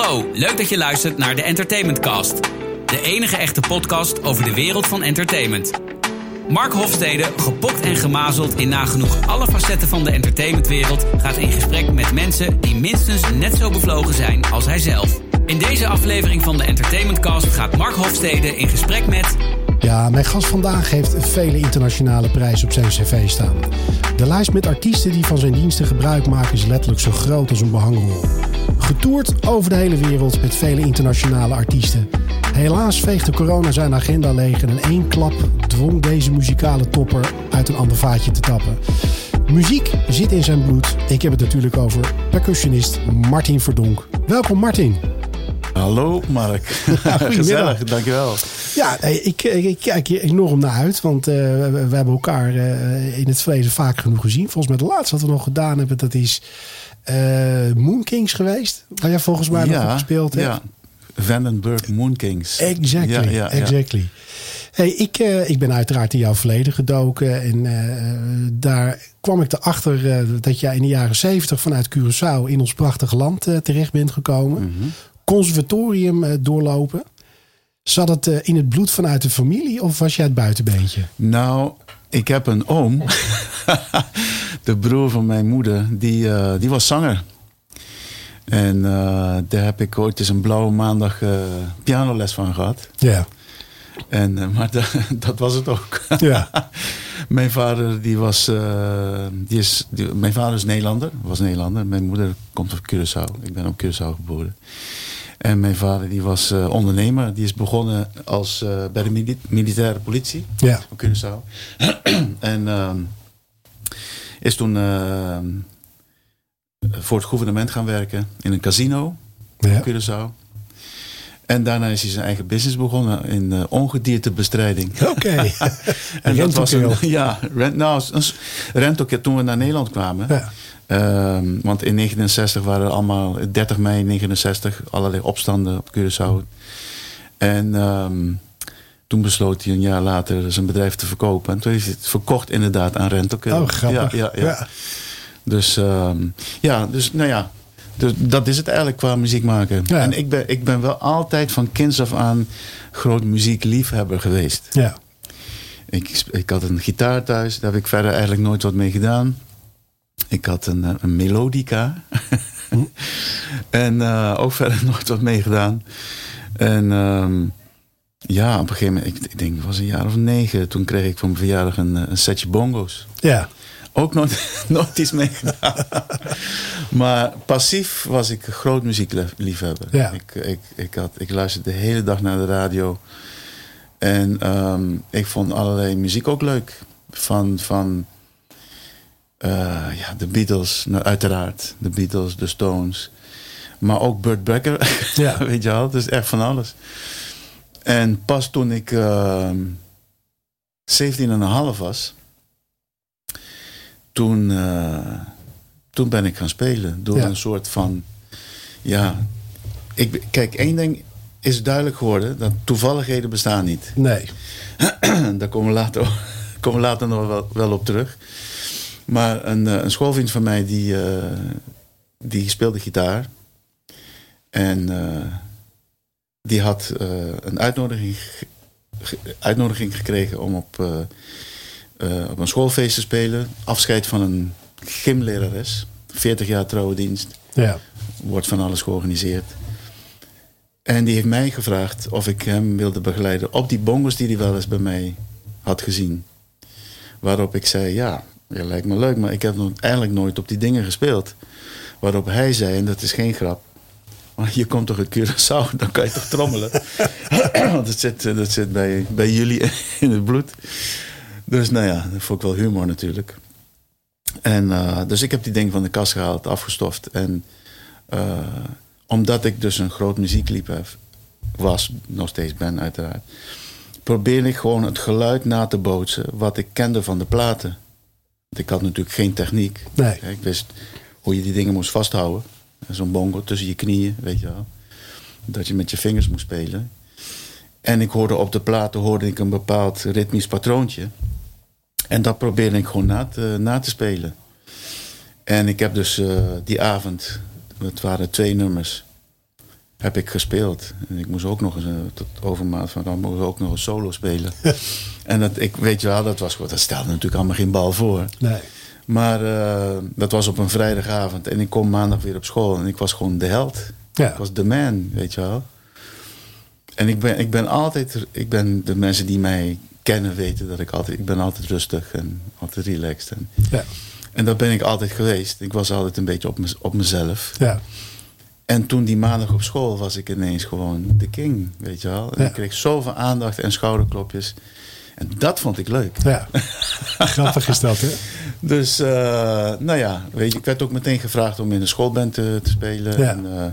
hallo, leuk dat je luistert naar de Entertainment Cast. De enige echte podcast over de wereld van entertainment. Mark Hofstede, gepokt en gemazeld in nagenoeg alle facetten van de entertainmentwereld, gaat in gesprek met mensen die minstens net zo bevlogen zijn als hij zelf. In deze aflevering van de Entertainment Cast gaat Mark Hofstede in gesprek met Ja, mijn gast vandaag heeft vele internationale prijzen op zijn cv staan. De lijst met artiesten die van zijn diensten gebruik maken is letterlijk zo groot als een behangrol. Getoerd over de hele wereld met vele internationale artiesten. Helaas veegde corona zijn agenda leeg en in één klap dwong deze muzikale topper uit een ander vaatje te tappen. Muziek zit in zijn bloed. Ik heb het natuurlijk over percussionist Martin Verdonk. Welkom Martin. Hallo Mark. Gezellig, dankjewel. Ja, ik, ik, ik kijk hier enorm naar uit. Want eh, we, we hebben elkaar eh, in het verleden vaak genoeg gezien. Volgens mij de laatste wat we nog gedaan hebben, dat is eh Moon Kings geweest. Waar jij volgens mij nog op gespeeld hebt. Ja, Vandenberg Moon Kings. Exactly, Ja, ja, ja. exactly. Hey, ik, eh, ik ben uiteraard in jouw verleden gedoken. En eh, daar kwam ik erachter eh, dat jij in de jaren zeventig vanuit Curaçao in ons prachtige land terecht bent gekomen. Mhm. Conservatorium doorlopen. Zat het in het bloed vanuit de familie of was jij het buitenbeentje? Nou, ik heb een oom, de broer van mijn moeder, die, eh, die was zanger. En eh, daar heb ik ooit eens een blauwe maandag eh, pianoles van gehad. Ja. En, maar da- dat was het ook. Ja. mijn vader, die was, die is, die- mijn vader is Nederlander, was Nederlander. Mijn moeder komt op Curaçao. Ik ben op Curaçao geboren. En mijn vader, die was ondernemer. Die is begonnen als, bij de mili- militaire politie Ja. op Curaçao. en ehm, is toen eh, voor het gouvernement gaan werken in een casino Ja. op Curaçao. En daarna is hij zijn eigen business begonnen in eh, ongediertebestrijding. Oké. En dat was een, ja, rent, nou, toen we naar Nederland kwamen. Ja. Ehm, want in 69 waren er allemaal, 30 mei 69, allerlei opstanden op Curaçao. En ehm, toen besloot hij een jaar later zijn bedrijf te verkopen. En toen hij het verkocht inderdaad aan Rentoker. Oh, grappig. Ja, ja, ja. Ja. Dus ehm, ja, dus nou ja. Dus dat is het eigenlijk qua muziek maken. Ja. En ik ben, ik ben wel altijd van kinds af aan groot muziekliefhebber geweest. Ja. Ik, ik had een gitaar thuis, daar heb ik verder eigenlijk nooit wat mee gedaan. Ik had een, eh, een melodica. en eh, ook verder nooit wat mee gedaan. En ehm, ja, op een gegeven moment, ik, ik denk het was een jaar of negen, toen kreeg ik voor mijn verjaardag een, eh, een setje bongo's. Ja. Ook nooit, nooit iets mee gedaan. maar passief was ik een groot muziekliefhebber. Ja. Ik, ik, ik, had, ik luisterde de hele dag naar de radio. En ehm, ik vond allerlei muziek ook leuk. Van, van eh, ja, de Beatles, nou, uiteraard. De Beatles, de Stones. Maar ook Burt Becker. Ja. Weet je wel, dus echt van alles. En pas toen ik ehm 17 en een half was toen, eh, toen ben ik gaan spelen. Door Ja. een soort van. Ja. Ik, kijk, één ding is duidelijk geworden: dat toevalligheden bestaan niet. Nee. Daar komen we later, komen we later nog wel, wel op terug. Maar een, eh, een schoolvriend van mij die, eh, die speelde gitaar. En die had eh, een uitnodiging, ge- uitnodiging gekregen om op, eh, eh, op een schoolfeest te spelen. Afscheid van een gymlerares. 40 jaar trouwe dienst. Ja. Wordt van alles georganiseerd. En die heeft mij gevraagd of ik hem wilde begeleiden op die bongos die hij wel eens bij mij had gezien. Waarop ik zei, ja, ja lijkt me leuk, maar ik heb nog eigenlijk nooit op die dingen gespeeld. Waarop hij zei, en dat is geen grap, maar je komt toch uit Curaçao, dan kan je toch trommelen. Want dat zit, dat zit bij, bij jullie in het bloed. Dus nou ja, dat vond ik wel humor natuurlijk. En eh, dus ik heb die ding van de kast gehaald, afgestoft. En eh, omdat ik dus een groot muziekliefhebber was, nog steeds ben uiteraard, probeerde ik gewoon het geluid na te bootsen wat ik kende van de platen. Want ik had natuurlijk geen techniek. Nee. Ik wist hoe je die dingen moest vasthouden. Zo'n bongo tussen je knieën, weet je wel. Dat je met je vingers moest spelen. En ik hoorde op de platen hoorde ik een bepaald ritmisch patroontje. En dat probeerde ik gewoon na te, na te spelen. En ik heb dus eh, die avond, het waren twee nummers. heb ik gespeeld. En ik moest ook nog eens, eh, tot overmaat van dan moest ik ook nog een solo spelen. en dat, ik weet je wel, dat was. Dat stelde natuurlijk allemaal geen bal voor. Nee. Maar eh, dat was op een vrijdagavond en ik kom maandag weer op school en ik was gewoon de held. Ja. Ik was de man, weet je wel. En ik ben, ik ben altijd, ik ben de mensen die mij kennen weten dat ik altijd, ik ben altijd rustig en altijd relaxed. En, Ja. en dat ben ik altijd geweest. Ik was altijd een beetje op, mez- op mezelf. Ja. En toen die maandag op school was ik ineens gewoon de king, weet je wel. En Ja. ik kreeg zoveel aandacht en schouderklopjes. En dat vond ik leuk. ja. Grappig is dat, hè? Dus, eh, nou ja, weet je, ik werd ook meteen gevraagd om in de schoolband te, te spelen. Ja. En, eh,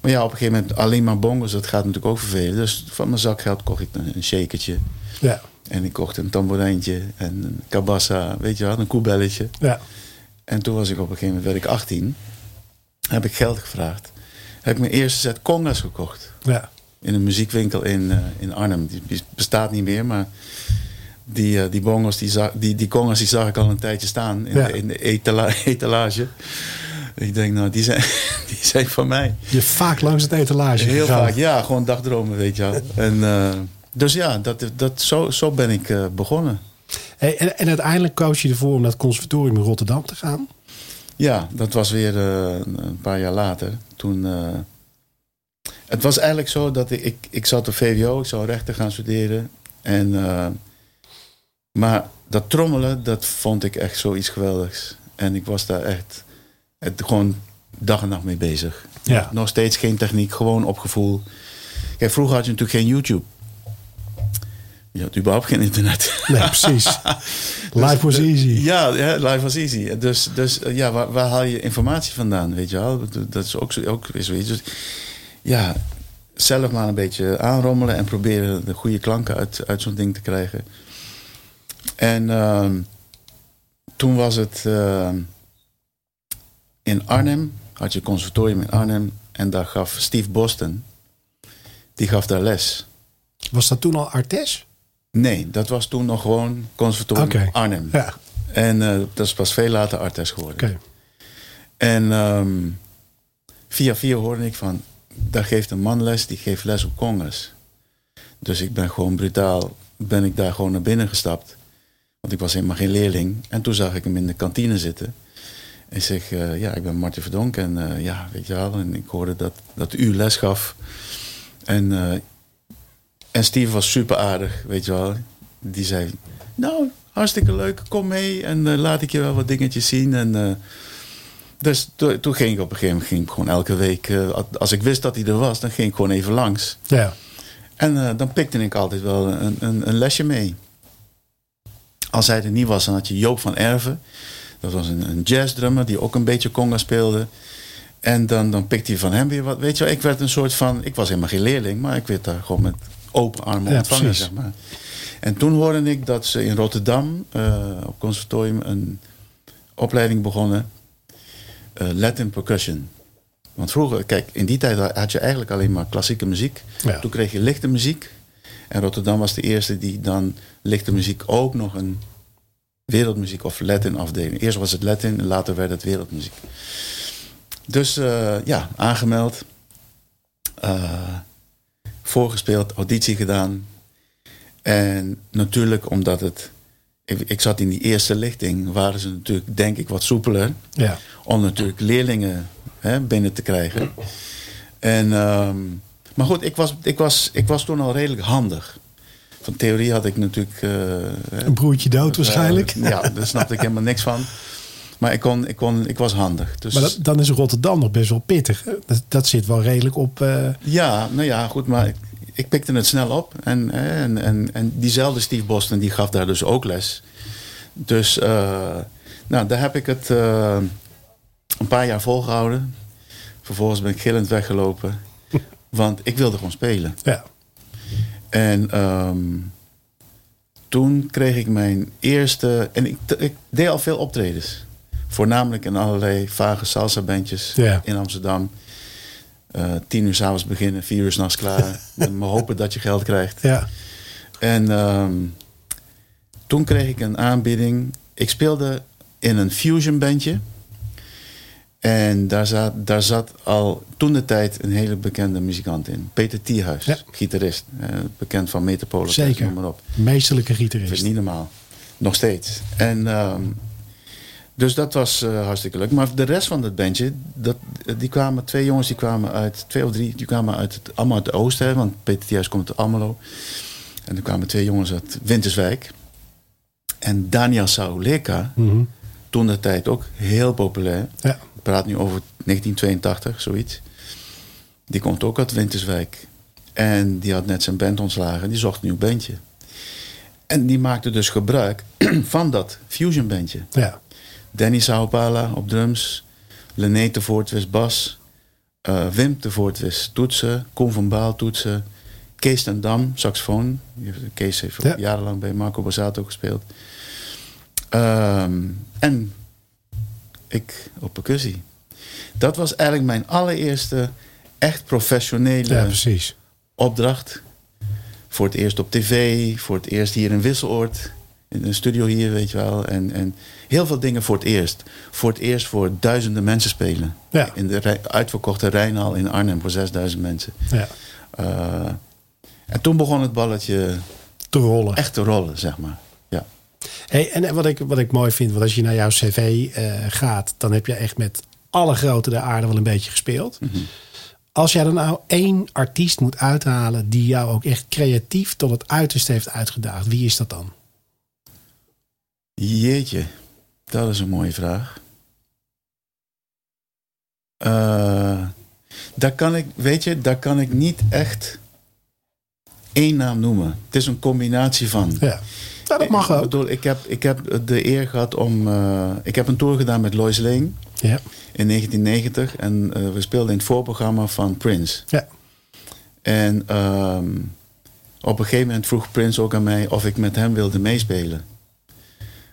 maar ja, op een gegeven moment alleen maar bongos, dat gaat natuurlijk ook vervelen. Dus van mijn zakgeld kocht ik een, een shakertje. Ja. En ik kocht een tamboerijntje en een kabassa, weet je wel, een koebelletje. Ja. En toen was ik op een gegeven moment, werd ik 18. Heb ik geld gevraagd. Heb ik mijn eerste set congas gekocht. Ja. In een muziekwinkel in, eh, in Arnhem. Die bestaat niet meer, maar die, eh, die bongos, die, za- die, die congas, die zag ik al een tijdje staan in Ja. de, in de etala- etalage. Ik denk, nou, die zijn, die zijn van mij. Je vaak langs het etalage Heel gegaan. vaak, ja, gewoon dagdromen, weet je wel. En, eh, dus ja, dat, dat, zo, zo ben ik begonnen. Hey, en, en uiteindelijk koos je ervoor om naar het conservatorium in Rotterdam te gaan. Ja, dat was weer een paar jaar later. Toen, het was eigenlijk zo dat ik, ik, ik zat op VWO, ik zou rechten gaan studeren. En, eh, maar dat trommelen, dat vond ik echt zoiets geweldigs. En ik was daar echt het, gewoon dag en nacht mee bezig. Ja. Nog steeds geen techniek, gewoon op gevoel. Kijk, vroeger had je natuurlijk geen YouTube. Je had überhaupt geen internet. Nee, precies. Life was easy. Ja, ja life was easy. Dus, dus ja, waar, waar haal je informatie vandaan, weet je wel? Dat- is ook, zo, ook zoiets. Dus, ja, zelf maar een beetje aanrommelen en proberen de goede klanken uit, uit zo'n ding te krijgen. En ehm, toen was het ehm, in Arnhem, had je conservatorium in Arnhem en daar gaf Steve Boston, die gaf daar les. Was dat toen al Artes? Nee, dat was toen nog gewoon conservatorium. Arnhem. Ja, En eh, dat is pas veel later Artes geworden. En ehm, via via hoorde ik van, daar geeft een man les, die geeft les op congas. Dus ik ben gewoon brutaal, ben ik daar gewoon naar binnen gestapt. Want ik was helemaal geen leerling. En toen zag ik hem in de kantine zitten. En zeg, eh, ja, ik ben Martin Verdonk. En eh, ja, weet je wel, en ik hoorde dat, dat u les gaf. En, eh, en Steve was super aardig, weet je wel. Die zei, nou, hartstikke leuk, kom mee. En laat ik je wel wat dingetjes zien. En... dus to- toen ging ik op een gegeven moment ging ik gewoon elke week, eh, als ik wist dat hij er was, dan ging ik gewoon even langs. Ja, En eh, dan pikte ik altijd wel een, een, een lesje mee. Als hij er niet was, dan had je Joop van Erven. Dat was een, een jazzdrummer die ook een beetje conga speelde. En dan, dan pikte hij van hem weer wat. Weet je wel, ik werd een soort van... Ik was helemaal geen leerling, maar ik werd daar gewoon met open armen Ja, ontvangen, precies. zeg maar. En toen hoorde ik dat ze in Rotterdam eh, op conservatorium een opleiding begonnen. Eh, Latin percussion. Want vroeger, kijk, in die tijd had je eigenlijk alleen maar klassieke muziek. Ja. Toen kreeg je lichte muziek. En Rotterdam was de eerste die dan lichte muziek ook nog een wereldmuziek of Latin afdeling. Eerst was het Latin en later werd het wereldmuziek. Dus eh, ja, aangemeld. eh, voorgespeeld, auditie gedaan. En natuurlijk omdat het... Ik, ik zat in die eerste lichting, waren ze natuurlijk denk ik wat soepeler ja. om natuurlijk leerlingen hè, binnen te krijgen. En, ehm, maar goed, ik was, ik, was, ik was toen al redelijk handig. Van theorie had ik natuurlijk... eh, Een broertje dood waarschijnlijk. eh, ja, daar snapte ik helemaal niks van. Maar ik, kon, ik, kon, ik was handig. Dus, Maar dat, dan is Rotterdam nog best wel pittig. Dat, dat zit wel redelijk op... eh, Ja, nou ja, goed, maar ik, ik pikte het snel op. En, en, en, en diezelfde Steve Boston, die gaf daar dus ook les. Dus, eh, nou, daar heb ik het eh, een paar jaar volgehouden. Vervolgens ben ik gillend weggelopen. Want ik wilde gewoon spelen. ja. En ehm, toen kreeg ik mijn eerste... En ik, ik deed al veel optredens. Voornamelijk in allerlei vage salsa-bandjes Ja. in Amsterdam. Eh, tien uur s'avonds beginnen, vier uur s'nachts klaar. en maar hopen dat je geld krijgt. ja. En ehm, toen kreeg ik een aanbieding. Ik speelde in een fusion bandje. En daar zat, daar zat al toen de tijd een hele bekende muzikant in. Peter Thiehuis, Ja. gitarist. eh, bekend van Metropolis, Zeker. maar op. Meesterlijke Ik vind het gitarist. niet normaal. Nog steeds. En, ehm, dus dat was eh, hartstikke leuk. Maar de rest van het bandje, dat, die kwamen, twee jongens die kwamen uit, twee of drie, die kwamen uit het, allemaal uit het oosten. hè, Want Peter Thiehuis komt uit Almelo. En er kwamen twee jongens uit Winterswijk. En Daniel Sauleka, Mhm. toen de tijd ook heel populair. Ja. Ik praat nu over 1982, zoiets. Die komt ook uit Winterswijk. En die had net zijn band ontslagen. Die zocht een nieuw bandje. En die maakte dus gebruik van dat fusion bandje. ja. Danny Saupala op drums. Lené de Voortwest bas. eh, Wim de Voortwest toetsen. Koen van Baal toetsen. Kees ten Dam saxofoon. Kees heeft Ja. jarenlang bij Marco Borsato gespeeld. Ehm, en ik op percussie. Dat was eigenlijk mijn allereerste echt professionele ja, opdracht. Voor het eerst op tv, voor het eerst hier in Wisseloord. In een studio hier, weet je wel. En, en heel veel dingen voor het eerst. Voor het eerst voor duizenden mensen spelen. Ja. In de uitverkochte Rijnhal in Arnhem voor 6000 mensen. Ja. Eh, en toen begon het balletje Te rollen. echt te rollen, zeg maar. Ja. Hey, en wat ik, wat ik mooi vind, want als je naar jouw cv eh, gaat, dan heb je echt met alle grote der aarde wel een beetje gespeeld. Mhm. Als jij dan nou één artiest moet uithalen die jou ook echt creatief tot het uiterste heeft uitgedaagd, wie is dat dan? Jeetje, dat is een mooie vraag. Eh, daar kan ik, weet je, daar kan ik niet echt één naam noemen. Het is een combinatie van. Ja, dat mag Ik ook. bedoel, ik heb, ik heb de eer gehad om. eh, ik heb een tour gedaan met Lois Lane Ja, in 1990 en eh, we speelden in het voorprogramma van Prince. ja, En ehm, op een gegeven moment vroeg Prince ook aan mij of ik met hem wilde meespelen.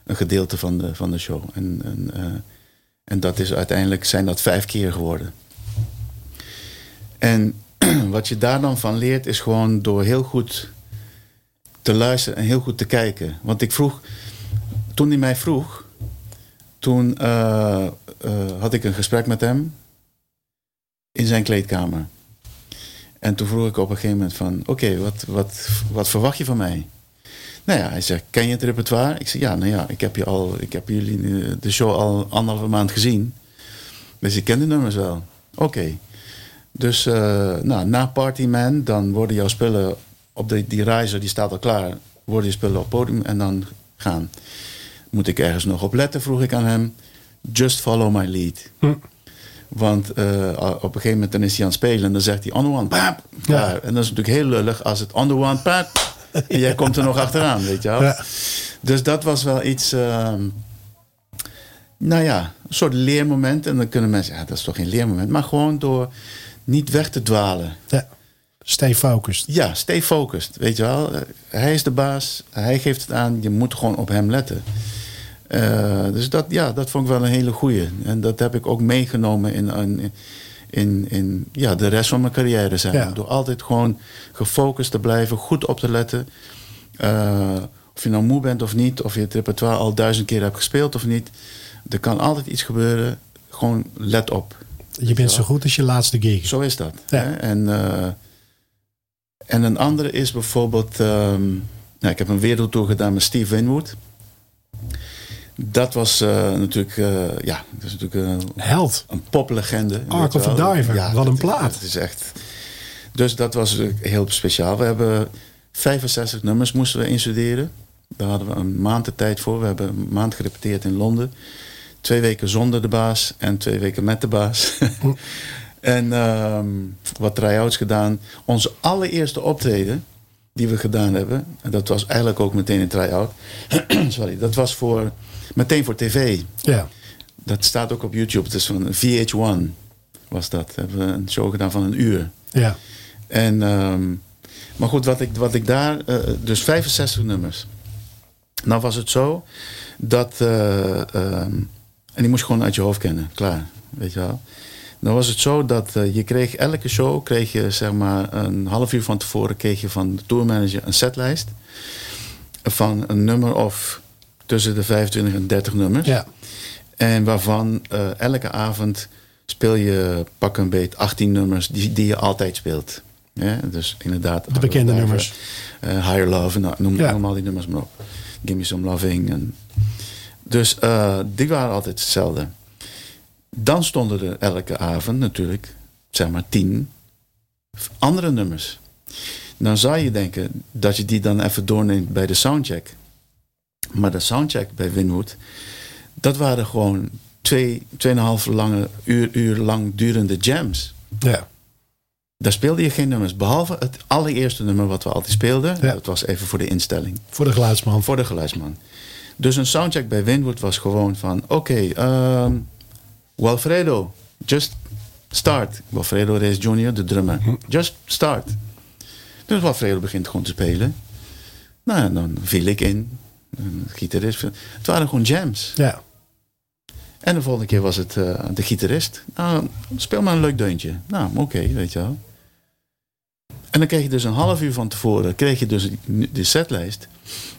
Een gedeelte van de, van de show. En, en, eh, en dat is uiteindelijk zijn dat vijf keer geworden. En wat je daar dan van leert is gewoon door heel goed te luisteren en heel goed te kijken. Want ik vroeg, toen hij mij vroeg, toen eh, eh, had ik een gesprek met hem in zijn kleedkamer. En toen vroeg ik op een gegeven moment van... Oké, wat, wat, wat verwacht je van mij? Nou ja, hij zegt, ken je het repertoire? Ik zeg, ja, nou ja, ik heb, je al, ik heb jullie eh, de show al anderhalve maand gezien. Dus ik ken de nummers wel. Oké. Dus eh, nou, na Party Man, dan worden jouw spullen op de, die reizer, die staat al klaar. Worden je spullen op het podium en dan gaan. Moet ik ergens nog op letten, vroeg ik aan hem. Just follow my lead. Hm. Want eh, op een gegeven moment dan is hij aan het spelen en dan zegt hij on the one, pap, klaar. En dat is natuurlijk heel lullig als het on the one, en jij komt er nog achteraan, weet je wel. Ja. Dus dat was wel iets, ehm, nou ja, een soort leermoment. En dan kunnen mensen, ja, dat is toch geen leermoment, maar gewoon door niet weg te dwalen. ja. Stay focused. Ja, stay focused, weet je wel. Hij is de baas, hij geeft het aan, je moet gewoon op hem letten. Eh, dus dat, ja, dat vond ik wel een hele goeie. En dat heb ik ook meegenomen in, in, in, in ja, de rest van mijn carrière. Ja. Door altijd gewoon gefocust te blijven, goed op te letten. Eh, of je nou moe bent of niet, of je het repertoire al duizend keer hebt gespeeld of niet. Er kan altijd iets gebeuren. Gewoon let op. Je bent zo goed als je laatste gig. Zo is dat. Ja. Hè? En, eh, en een andere is bijvoorbeeld... nou, ik heb een wereldtour gedaan met Steve Winwood. Dat was eh, natuurlijk... eh, ja, dat is natuurlijk een, Held. een poplegende. Ark of wel. Diver, wat een plaat. Dat is echt... Dus dat was heel speciaal. We hebben 65 nummers moesten we instuderen. Daar hadden we een maand de tijd voor. We hebben een maand gerepeteerd in Londen. Twee weken zonder de baas en twee weken met de baas. en ehm, wat try-outs gedaan. Onze allereerste optreden die we gedaan hebben. En dat was eigenlijk ook meteen een try-out. Sorry, dat was voor, meteen voor tv. Ja. Dat staat ook op YouTube. Het is van VH1 was dat. Hebben we een show gedaan van een uur. Ja. En, ehm, maar goed, wat ik, wat ik daar... eh, dus 65 nummers. Nou was het zo dat... eh, ehm, en die moest je gewoon uit je hoofd kennen. Klaar, weet je wel. Dan was het zo dat eh, je kreeg elke show... kreeg je zeg maar een half uur van tevoren... kreeg je van de tourmanager een setlijst... van een nummer of tussen de 25 en 30 nummers. Ja. En waarvan eh, elke avond speel je pak een beet 18 nummers die, die je altijd speelt. Ja, dus inderdaad. De bekende nummers. Uh, Higher Love, nou, noem, Ja. noem al die nummers maar op. Give Me Some Loving. En, dus eh, die waren altijd hetzelfde. Dan stonden er elke avond natuurlijk, zeg maar tien andere nummers. Dan zou je denken dat je die dan even doorneemt bij de soundcheck. Maar de soundcheck bij Winwood, dat waren gewoon twee, tweeënhalf lange uur, uur lang durende jams. Ja. Daar speelde je geen nummers, behalve het allereerste nummer wat we altijd speelden. Ja. Dat was even voor de instelling, Voor de geluidsman. voor de geluidsman. Dus een soundcheck bij Winwood was gewoon van: oké, ehm, Walfredo, just start. Walfredo Reyes Jr., de drummer. Just start. Dus Walfredo begint gewoon te spelen. Nou, ja, dan viel ik in. Een gitarist. Het waren gewoon jams. Ja. En de volgende keer was het eh, de gitarist. Nou, speel maar een leuk deuntje. Nou, oké, weet je wel. En dan kreeg je dus een half uur van tevoren... kreeg je dus de setlijst.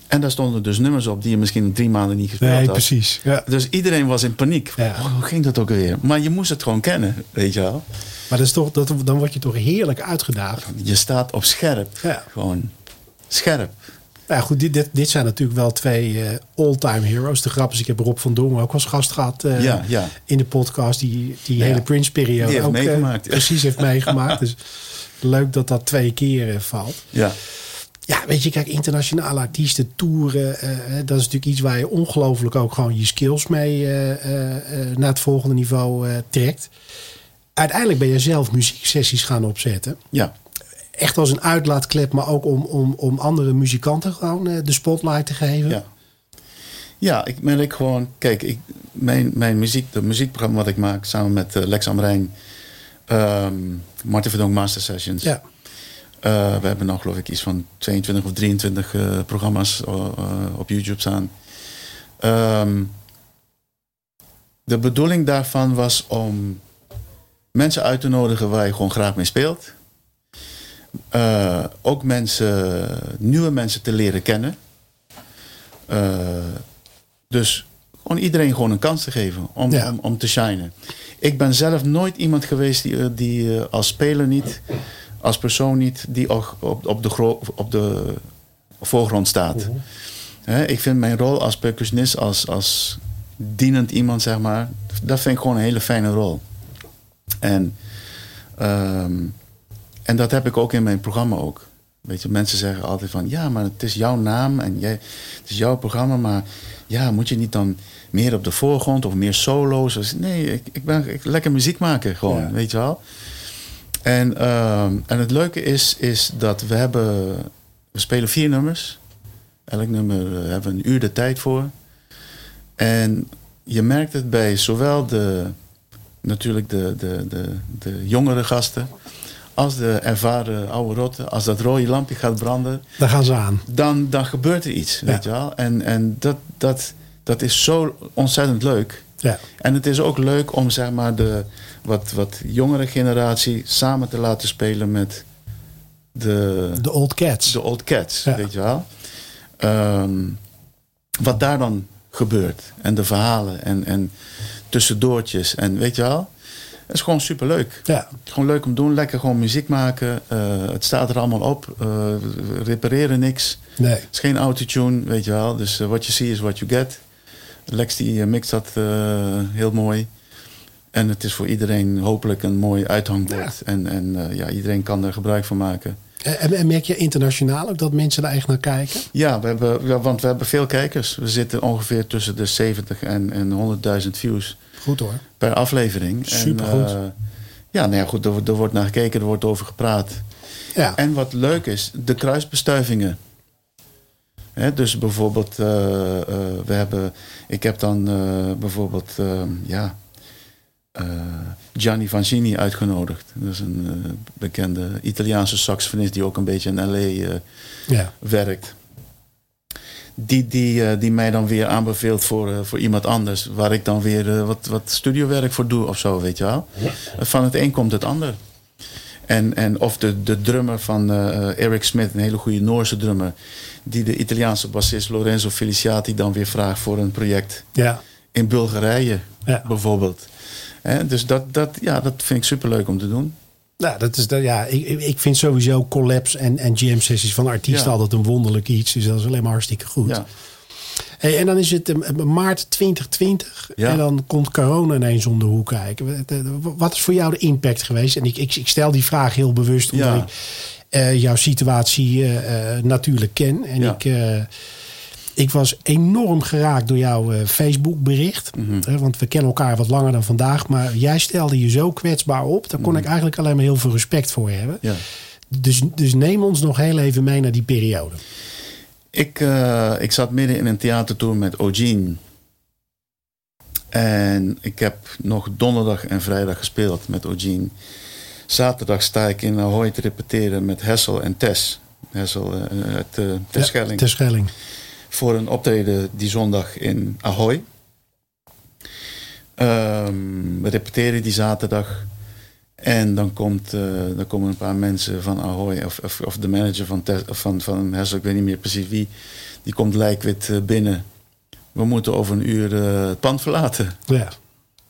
En daar stonden dus nummers op... die je misschien drie maanden niet gespeeld Nee, had. precies. Ja. Dus iedereen was in paniek. Ja. Oh, hoe ging dat ook alweer? Maar je moest het gewoon kennen, weet je wel. Maar dat is toch, dat, dan word je toch heerlijk uitgedaagd. Je staat op scherp. Ja. Gewoon scherp. Nou ja, goed, dit, dit, dit zijn natuurlijk wel twee eh, all-time heroes. De grap is, ik heb Rob van Dongen ook als gast gehad eh, Ja, ja. in de podcast. Die, die hele Prince-periode ook eh, meegemaakt. precies heeft meegemaakt. Dus leuk dat dat twee keer valt. Ja. Ja, weet je, kijk, internationale artiesten, toeren. dat is natuurlijk iets waar je ongelooflijk ook gewoon je skills mee naar het volgende niveau trekt. Uiteindelijk ben je zelf muzieksessies gaan opzetten. Ja. Echt als een uitlaatklep, maar ook om, om, om andere muzikanten gewoon eh, de spotlight te geven. Ja. Ja, ik merk gewoon... Kijk, ik, mijn, mijn muziek, de muziekprogramma wat ik maak... samen met eh, Lex Amrijn... ehm Martin Verdonk Master Sessions... Ja. Eh, we hebben nog geloof ik iets van 22 of 23 eh, programma's op YouTube staan. Ehm, de bedoeling daarvan was om mensen uit te nodigen waar je gewoon graag mee speelt. Eh, ook mensen, nieuwe mensen te leren kennen. Eh, dus gewoon iedereen gewoon een kans te geven om, Ja. om, om te shinen. Ik ben zelf nooit iemand geweest die, eh, die als speler niet, als persoon niet, die ook op, op, de, gro- op de voorgrond staat. Hè, ik vind mijn rol als percussionist, als, als dienend iemand, zeg maar, dat vind ik gewoon een hele fijne rol. En, ehm, en dat heb ik ook in mijn programma ook. Weet je, mensen zeggen altijd van, ja, maar het is jouw naam en jij, het is jouw programma, maar ja, moet je niet dan meer op de voorgrond of meer solo's? Nee, ik, ik ben ik, lekker muziek maken gewoon, Ja. weet je wel. En, ehm, en het leuke is, is dat we hebben, we spelen vier nummers. Elk nummer eh, hebben we een uur de tijd voor. En je merkt het bij zowel de, natuurlijk de, de, de, de jongere gasten, als de ervaren oude rotten, als dat rode lampje gaat branden, Daar gaan ze aan. dan, dan gebeurt er iets, weet je wel. En, en dat, dat, dat is zo ontzettend leuk. Ja. En het is ook leuk om zeg maar de wat, wat jongere generatie samen te laten spelen met de, De old cats. de old cats, Ja. weet je wel. Ehm, wat daar dan gebeurt. En de verhalen en, en tussendoortjes. En weet je wel. Het is gewoon superleuk. Ja. Gewoon leuk om te doen. Lekker gewoon muziek maken. Eh, het staat er allemaal op. We repareren niks. Nee. Het is geen autotune, weet je wel. Dus eh, what you see is what you get. Lex die mixt dat heel mooi. En het is voor iedereen hopelijk een mooi uithangbord. En, en ja, iedereen kan er gebruik van maken. En, en merk je internationaal ook dat mensen daar echt naar kijken? Ja, we hebben, ja, want we hebben veel kijkers. We zitten ongeveer tussen de 70 en, en 100.000 views Goed hoor. per aflevering. Supergoed. En, eh, ja, nou ja, goed, er, wordt- er wordt naar gekeken, er wordt over gepraat. Ja. En wat leuk is, de kruisbestuivingen. Hè, dus bijvoorbeeld, eh, eh, we hebben, ik heb dan bijvoorbeeld, eh, ja, Gianni Vancini uitgenodigd. Dat is een bekende Italiaanse saxofonist die ook een beetje in L.A. ja. werkt. Die, die, eh, die mij dan weer aanbeveelt voor, eh, voor iemand anders. Waar ik dan weer eh, wat, wat studiowerk voor doe of zo, weet je wel. Van het een komt het ander. En, en of de, de drummer van Eric Smith, een hele goede Noorse drummer. Die de Italiaanse bassist Lorenzo Feliciati dan weer vraagt voor een project Ja. in Bulgarije. Ja. bijvoorbeeld. Dus dat, dat, ja, dat vind ik superleuk om te doen. Nou, dat is, dat- ja, ik, ik vind sowieso collabs en, en jam-sessies van artiesten Ja. altijd een wonderlijk iets. Dus dat is alleen maar hartstikke goed. Ja. Hey, en dan is het eh, maart 2020 Ja. en dan komt corona ineens om de hoek kijken. Wat, eh, Wat is voor jou de impact geweest? En ik, ik, ik stel die vraag heel bewust omdat ik eh, jouw situatie natuurlijk ken. En ik, ik was enorm geraakt door jouw eh, Facebook bericht. Mhm. Want we kennen elkaar wat langer dan vandaag. Maar jij stelde je zo kwetsbaar op. Daar Mhm. kon ik eigenlijk alleen maar heel veel respect voor hebben. Ja. Dus, dus neem ons nog heel even mee naar die periode. Ik, eh, ik zat midden in een theatertour met Ogene. En ik heb nog donderdag en vrijdag gespeeld met Ogene. Zaterdag sta ik in Ahoy te repeteren met Hessel en Tess. Hessel eh, uit uh, Terschelling. Ja, Terschelling. Voor een optreden die zondag in Ahoy. Ehm, we repeteren die zaterdag. En dan, komt, eh, dan komen een paar mensen van Ahoy, of, of, of de manager van, van, van Hessel, ik weet niet meer precies wie, die komt lijkwit eh, binnen. We moeten over een uur eh, het pand verlaten. Ja.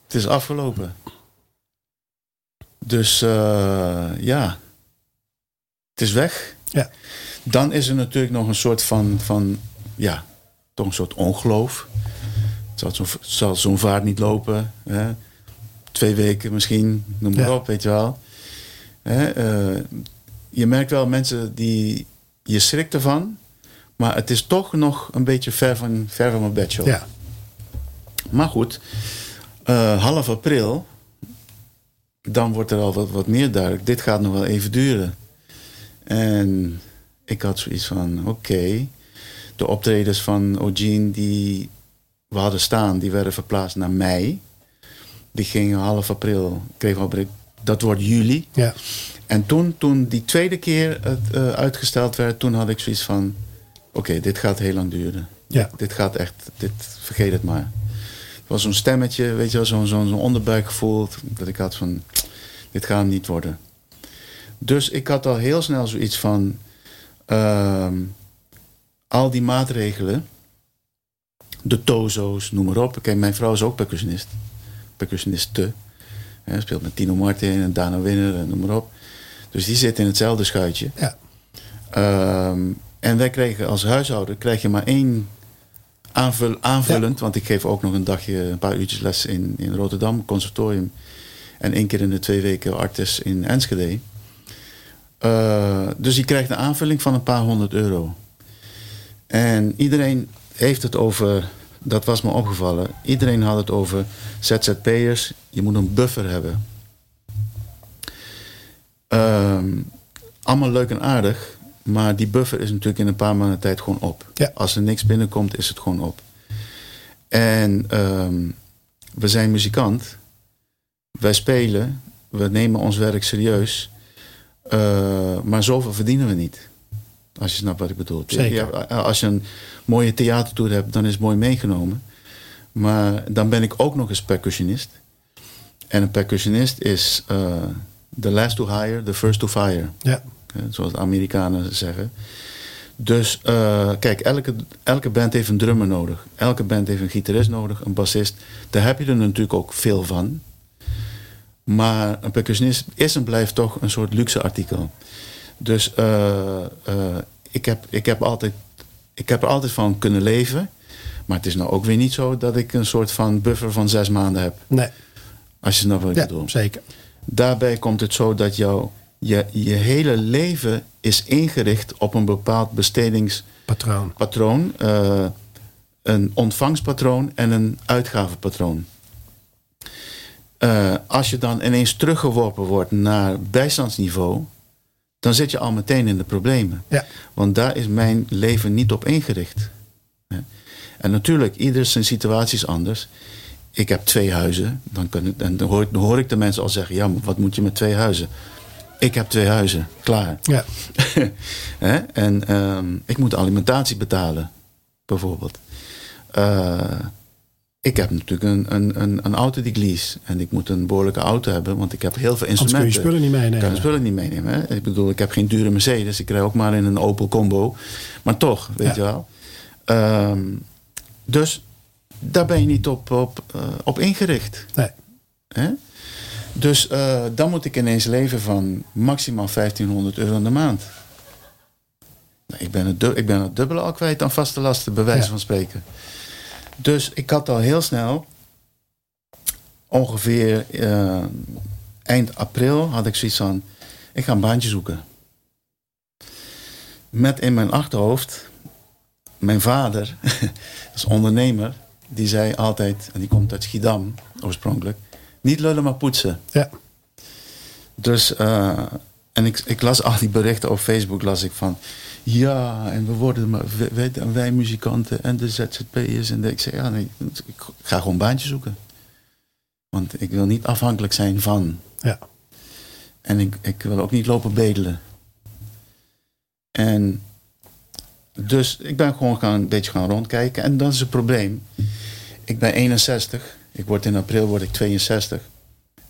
Het is afgelopen. Dus ja, het is weg. Ja. Dan is er natuurlijk nog een soort van, van ja, toch een soort ongeloof. Het zal zo'n zal zo'n vaart niet lopen. Hè? Twee weken misschien, noem maar Ja. op, weet je wel. Hè? eh, je merkt wel mensen die, je schrikt ervan. Maar het is toch nog een beetje ver van, ver van mijn bedshow. ja. Maar goed, eh, half april, dan wordt er al wat, wat meer duidelijk. Dit gaat nog wel even duren. En ik had zoiets van, oké, de optredens van Ogene die we hadden staan, die werden verplaatst naar mei. Die gingen half april, kreeg al bericht, dat wordt juli. ja. En toen, toen die tweede keer het eh, uitgesteld werd, toen had ik zoiets van, oké, dit gaat heel lang duren. Ja. Dit gaat echt, dit, vergeet het maar. Het was zo'n stemmetje, weet je wel, zo'n zo'n zo'n onderbuikgevoel. Dat ik had van, dit gaat hem niet worden. Dus ik had al heel snel zoiets van, ehm, al die maatregelen, de tozo's, noem maar op. Kijk, mijn vrouw is ook percussionist. Percussioniste. Hè, speelt met Tino Martin en Dana Winner en noem maar op. Dus die zit in hetzelfde schuitje. Ja. Ehm, en wij kregen als huishouden krijg je maar één aanvul, aanvullend. Want ik geef ook nog een dagje, een paar uurtjes les in, in Rotterdam, conservatorium. En één keer in de twee weken artis in Enschede. Eh, dus die krijgt een aanvulling van een paar honderd euro. En iedereen heeft het over, dat was me opgevallen. Iedereen had het over ZZP'ers. Je moet een buffer hebben. Ehm, allemaal leuk en aardig. Maar die buffer is natuurlijk in een paar maanden tijd gewoon op. Ja. Als er niks binnenkomt, is het gewoon op. En ehm, we zijn muzikant. Wij spelen. We nemen ons werk serieus. Eh, maar zoveel verdienen we niet. Als je snapt wat ik bedoel. Zeker. Als je een mooie theatertour hebt, dan is het mooi meegenomen. Maar dan ben ik ook nog eens percussionist. En een percussionist is eh the last to hire, the first to fire. Ja. Hè, Zoals de Amerikanen zeggen. Dus eh, kijk, elke, elke band heeft een drummer nodig. Elke band heeft een gitarist nodig, een bassist. Daar heb je er natuurlijk ook veel van. Maar een percussionist is en blijft toch een soort luxe artikel. Dus eh, eh, ik, heb, ik, heb altijd, ik heb er altijd van kunnen leven. Maar het is nou ook weer niet zo dat ik een soort van buffer van zes maanden heb. Nee. Als je snapt wat ik Ja, bedoel. zeker. Daarbij komt het zo dat jouw, je, je hele leven is ingericht op een bepaald bestedingspatroon. Patroon. eh, een ontvangstpatroon en een uitgavenpatroon. Als je dan ineens teruggeworpen wordt naar bijstandsniveau, dan zit je al meteen in de problemen. Ja. Want daar is mijn leven niet op ingericht. En natuurlijk, ieder zijn situatie is anders. Ik heb twee huizen. Dan, kan ik, dan, hoor ik, dan hoor ik de mensen al zeggen: ja, wat moet je met twee huizen? Ik heb twee huizen, klaar. Ja. En ehm, ik moet alimentatie betalen, bijvoorbeeld. Eh, ik heb natuurlijk een, een, een, een auto die ik lease. En ik moet een behoorlijke auto hebben, want ik heb heel veel Anders kun instrumenten. je spullen niet meenemen. Ik kan spullen niet meenemen. Hè? Ik bedoel, ik heb geen dure Mercedes. Ik rij ook maar in een Opel Combo. Maar toch, weet Ja. je wel. Ehm, dus daar ben je niet op, op, eh, op ingericht. Nee. Hè? Dus eh, dan moet ik ineens leven van maximaal 1500 euro in de maand. Nou, ik, ben het ik ben het dubbele al kwijt aan vaste lasten, bij wijze Ja. van spreken. Dus ik had al heel snel, ongeveer eh, eind april, had ik zoiets van: ik ga een baantje zoeken. Met in mijn achterhoofd, mijn vader, is ondernemer, die zei altijd, en die komt uit Schiedam oorspronkelijk, niet lullen maar poetsen. Ja. Dus, eh, en ik, ik las al die berichten op Facebook, las ik van, ja, en we worden maar, wij, wij, wij muzikanten en de ZZP'ers. En de, ik zei, ja, nee, ik ga gewoon een baantje zoeken. Want ik wil niet afhankelijk zijn van. Ja. En ik, ik wil ook niet lopen bedelen. En dus ik ben gewoon gaan, een beetje gaan rondkijken. En dat is het probleem. Ik ben 61. Ik word in april word ik 62.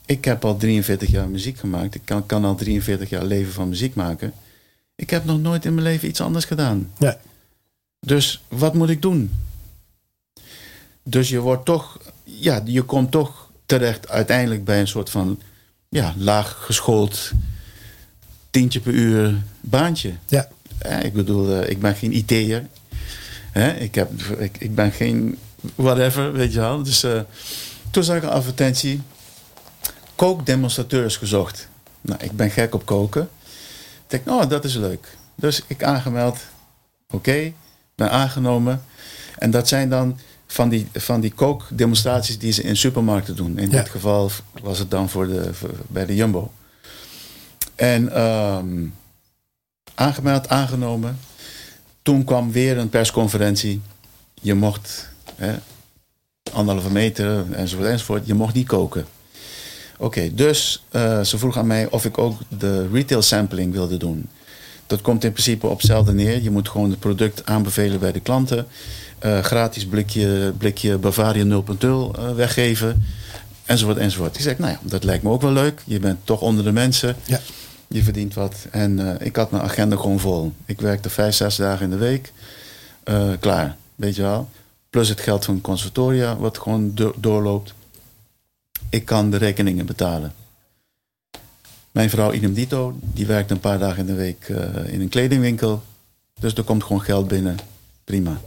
Ik heb al 43 jaar muziek gemaakt. Ik kan, kan al 43 jaar leven van muziek maken. Ik heb nog nooit in mijn leven iets anders gedaan. Dus wat moet ik doen? Dus je wordt toch, ja, je komt toch terecht uiteindelijk bij een soort van, ja, laag geschoold, tientje per uur baantje. Ja. Eh, ik bedoel, eh, ik ben geen IT'er. Ik, heb, ik, ik ben geen whatever, weet je wel. Dus toen zag ik een advertentie. Kookdemonstrateurs gezocht. Nou, ik ben gek op koken. Denk, oh, dat is leuk. Dus ik aangemeld. Oké, ben aangenomen. En dat zijn dan van die, van die kookdemonstraties die ze in supermarkten doen. In Ja. dit geval was het dan voor de, voor- bij de Jumbo. En ehm, aangemeld, aangenomen. Toen kwam weer een persconferentie. Je mocht hè, anderhalve meter enzovoort enzovoort. Je mocht niet koken. Oké, dus eh, ze vroeg aan mij of ik ook de retail sampling wilde doen. Dat komt in principe op hetzelfde neer. Je moet gewoon het product aanbevelen bij de klanten. Eh, gratis blikje, blikje Bavaria 0.0 eh, weggeven. Enzovoort, enzovoort. Ik zei, nou ja, dat lijkt me ook wel leuk. Je bent toch onder de mensen. Ja. Je verdient wat. En ik had mijn agenda gewoon vol. Ik werkte vijf, zes dagen in de week. Klaar, weet je wel. Plus het geld van conservatoria, wat gewoon do- doorloopt. Ik kan de rekeningen betalen. Mijn vrouw idem dito, die werkt een paar dagen in de week eh, in een kledingwinkel. Dus er komt gewoon geld binnen. Prima.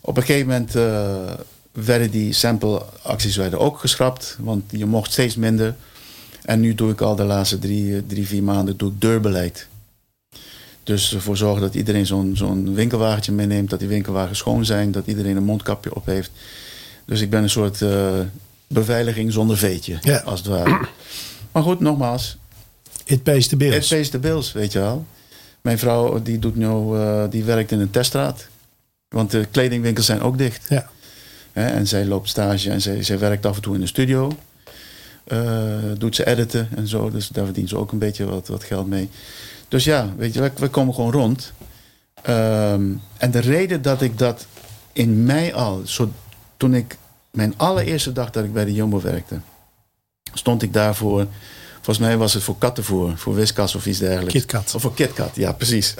Op een gegeven moment eh, werden die sampleacties ook geschrapt. Want je mocht steeds minder. En nu doe ik al de laatste drie, eh, drie vier maanden doe ik deurbeleid. Dus ervoor zorgen dat iedereen zo'n zo'n winkelwagentje meeneemt. Dat die winkelwagens schoon zijn. Dat iedereen een mondkapje op heeft. Dus ik ben een soort beveiliging zonder veetje. Ja. Als het ware. Maar goed, nogmaals. It pays the bills. Het pays the bills, weet je wel. Mijn vrouw die doet nu, eh, die werkt in een teststraat. Want de kledingwinkels zijn ook dicht. Ja. Hè, en zij loopt stage en zij, zij werkt af en toe in de studio. Eh, doet ze editen en zo. Dus daar verdient ze ook een beetje wat, wat geld mee. Dus ja, weet je, we, we komen gewoon rond. Ehm, en de reden dat ik dat in mei al, zo, toen ik mijn allereerste dag dat ik bij de Jumbo werkte, stond ik daarvoor. Volgens mij was het voor kattenvoer, voor Whiskas of iets dergelijks. KitKat. Of voor KitKat, ja, precies.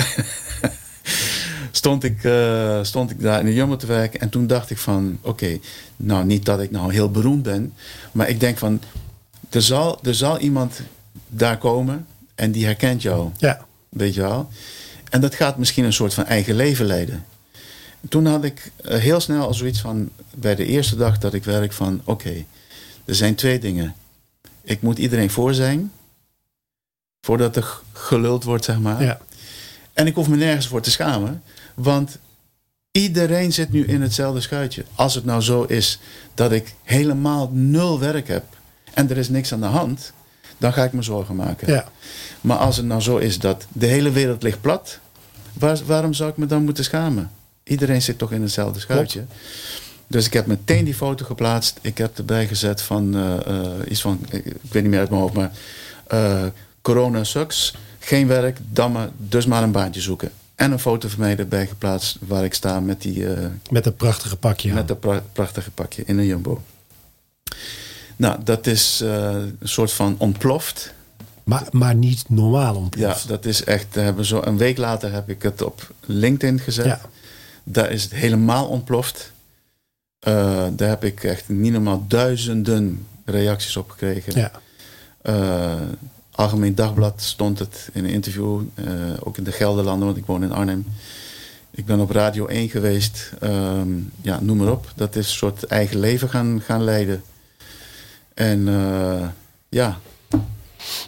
stond, ik, eh, stond ik daar in de Jumbo te werken. En toen dacht ik van, oké, nou niet dat ik nou heel beroemd ben. Maar ik denk van, er zal, er zal iemand daar komen en die herkent jou. Ja. Weet je wel? En dat gaat misschien een soort van eigen leven leiden. Toen had ik eh, heel snel al zoiets van, bij de eerste dag dat ik werk van, oké, er zijn twee dingen. Ik moet iedereen voor zijn, voordat er geluld wordt, zeg maar. Ja. En ik hoef me nergens voor te schamen, want iedereen zit nu in hetzelfde schuitje. Als het nou zo is dat ik helemaal nul werk heb en er is niks aan de hand, dan ga ik me zorgen maken. Ja. Maar als het nou zo is dat de hele wereld ligt plat, waar, waarom zou ik me dan moeten schamen? Iedereen zit toch in hetzelfde schuitje. Dus ik heb meteen die foto geplaatst. Ik heb erbij gezet van eh, eh, iets van, ik weet niet meer uit mijn hoofd, maar eh, corona sucks, geen werk, maar, dus maar een baantje zoeken. En een foto van mij erbij geplaatst waar ik sta met die Met een prachtige pakje. met dat pra- prachtige pakje in een jumbo. Nou, dat is een soort van ontploft. Maar, maar niet normaal Ja, ontploft. dat is echt. Hebben zo, een week later heb ik het op LinkedIn gezet. Ja. Daar is het helemaal ontploft. Eh, daar heb ik echt niet normaal duizenden reacties op gekregen. Ja. Eh, Algemeen Dagblad stond het in een interview. eh, ook in de Gelderlanden, want ik woon in Arnhem. Ik ben op Radio 1 geweest. Ehm, ja, noem maar op. Dat is een soort eigen leven gaan, gaan leiden. En ja,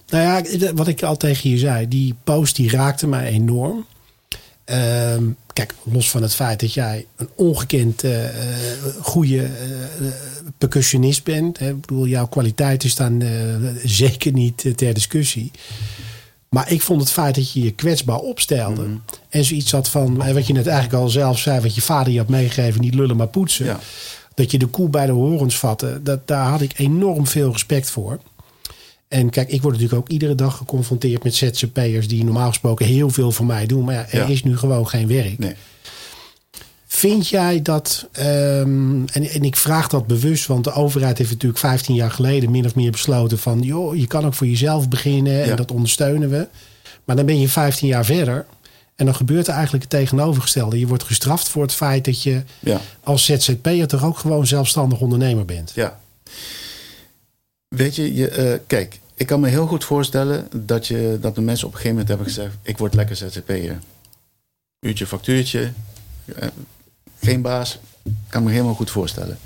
Nou ja, wat ik al tegen je zei, die post die raakte mij enorm. Ehm, kijk, los van het feit dat jij een ongekend eh, goede eh, percussionist bent. Hè, ik bedoel, jouw kwaliteiten staan eh, zeker niet ter discussie. Maar ik vond het feit dat je je kwetsbaar opstelde. En zoiets had van, wat je net eigenlijk al zelf zei, wat je vader je had meegegeven, niet lullen maar poetsen. Ja. Dat je de koe bij de horens vatte, dat, daar had ik enorm veel respect voor. En kijk, ik word natuurlijk ook iedere dag geconfronteerd met ZZP'ers die normaal gesproken heel veel voor mij doen. Maar ja, er Ja. is nu gewoon geen werk. nee. Vind jij dat, ehm, en, en ik vraag dat bewust, want de overheid heeft natuurlijk 15 jaar geleden min of meer besloten van, joh, je kan ook voor jezelf beginnen en Ja. dat ondersteunen we. Maar dan ben je 15 jaar verder en dan gebeurt er eigenlijk het tegenovergestelde. Je wordt gestraft voor het feit dat je Ja. als ZZP'er toch ook gewoon zelfstandig ondernemer bent. Ja. Weet je, je eh, kijk, ik kan me heel goed voorstellen dat, je, dat de mensen op een gegeven moment hebben gezegd: ik word lekker ZZP'er. Uurtje, factuurtje, eh, geen baas. Kan me helemaal goed voorstellen.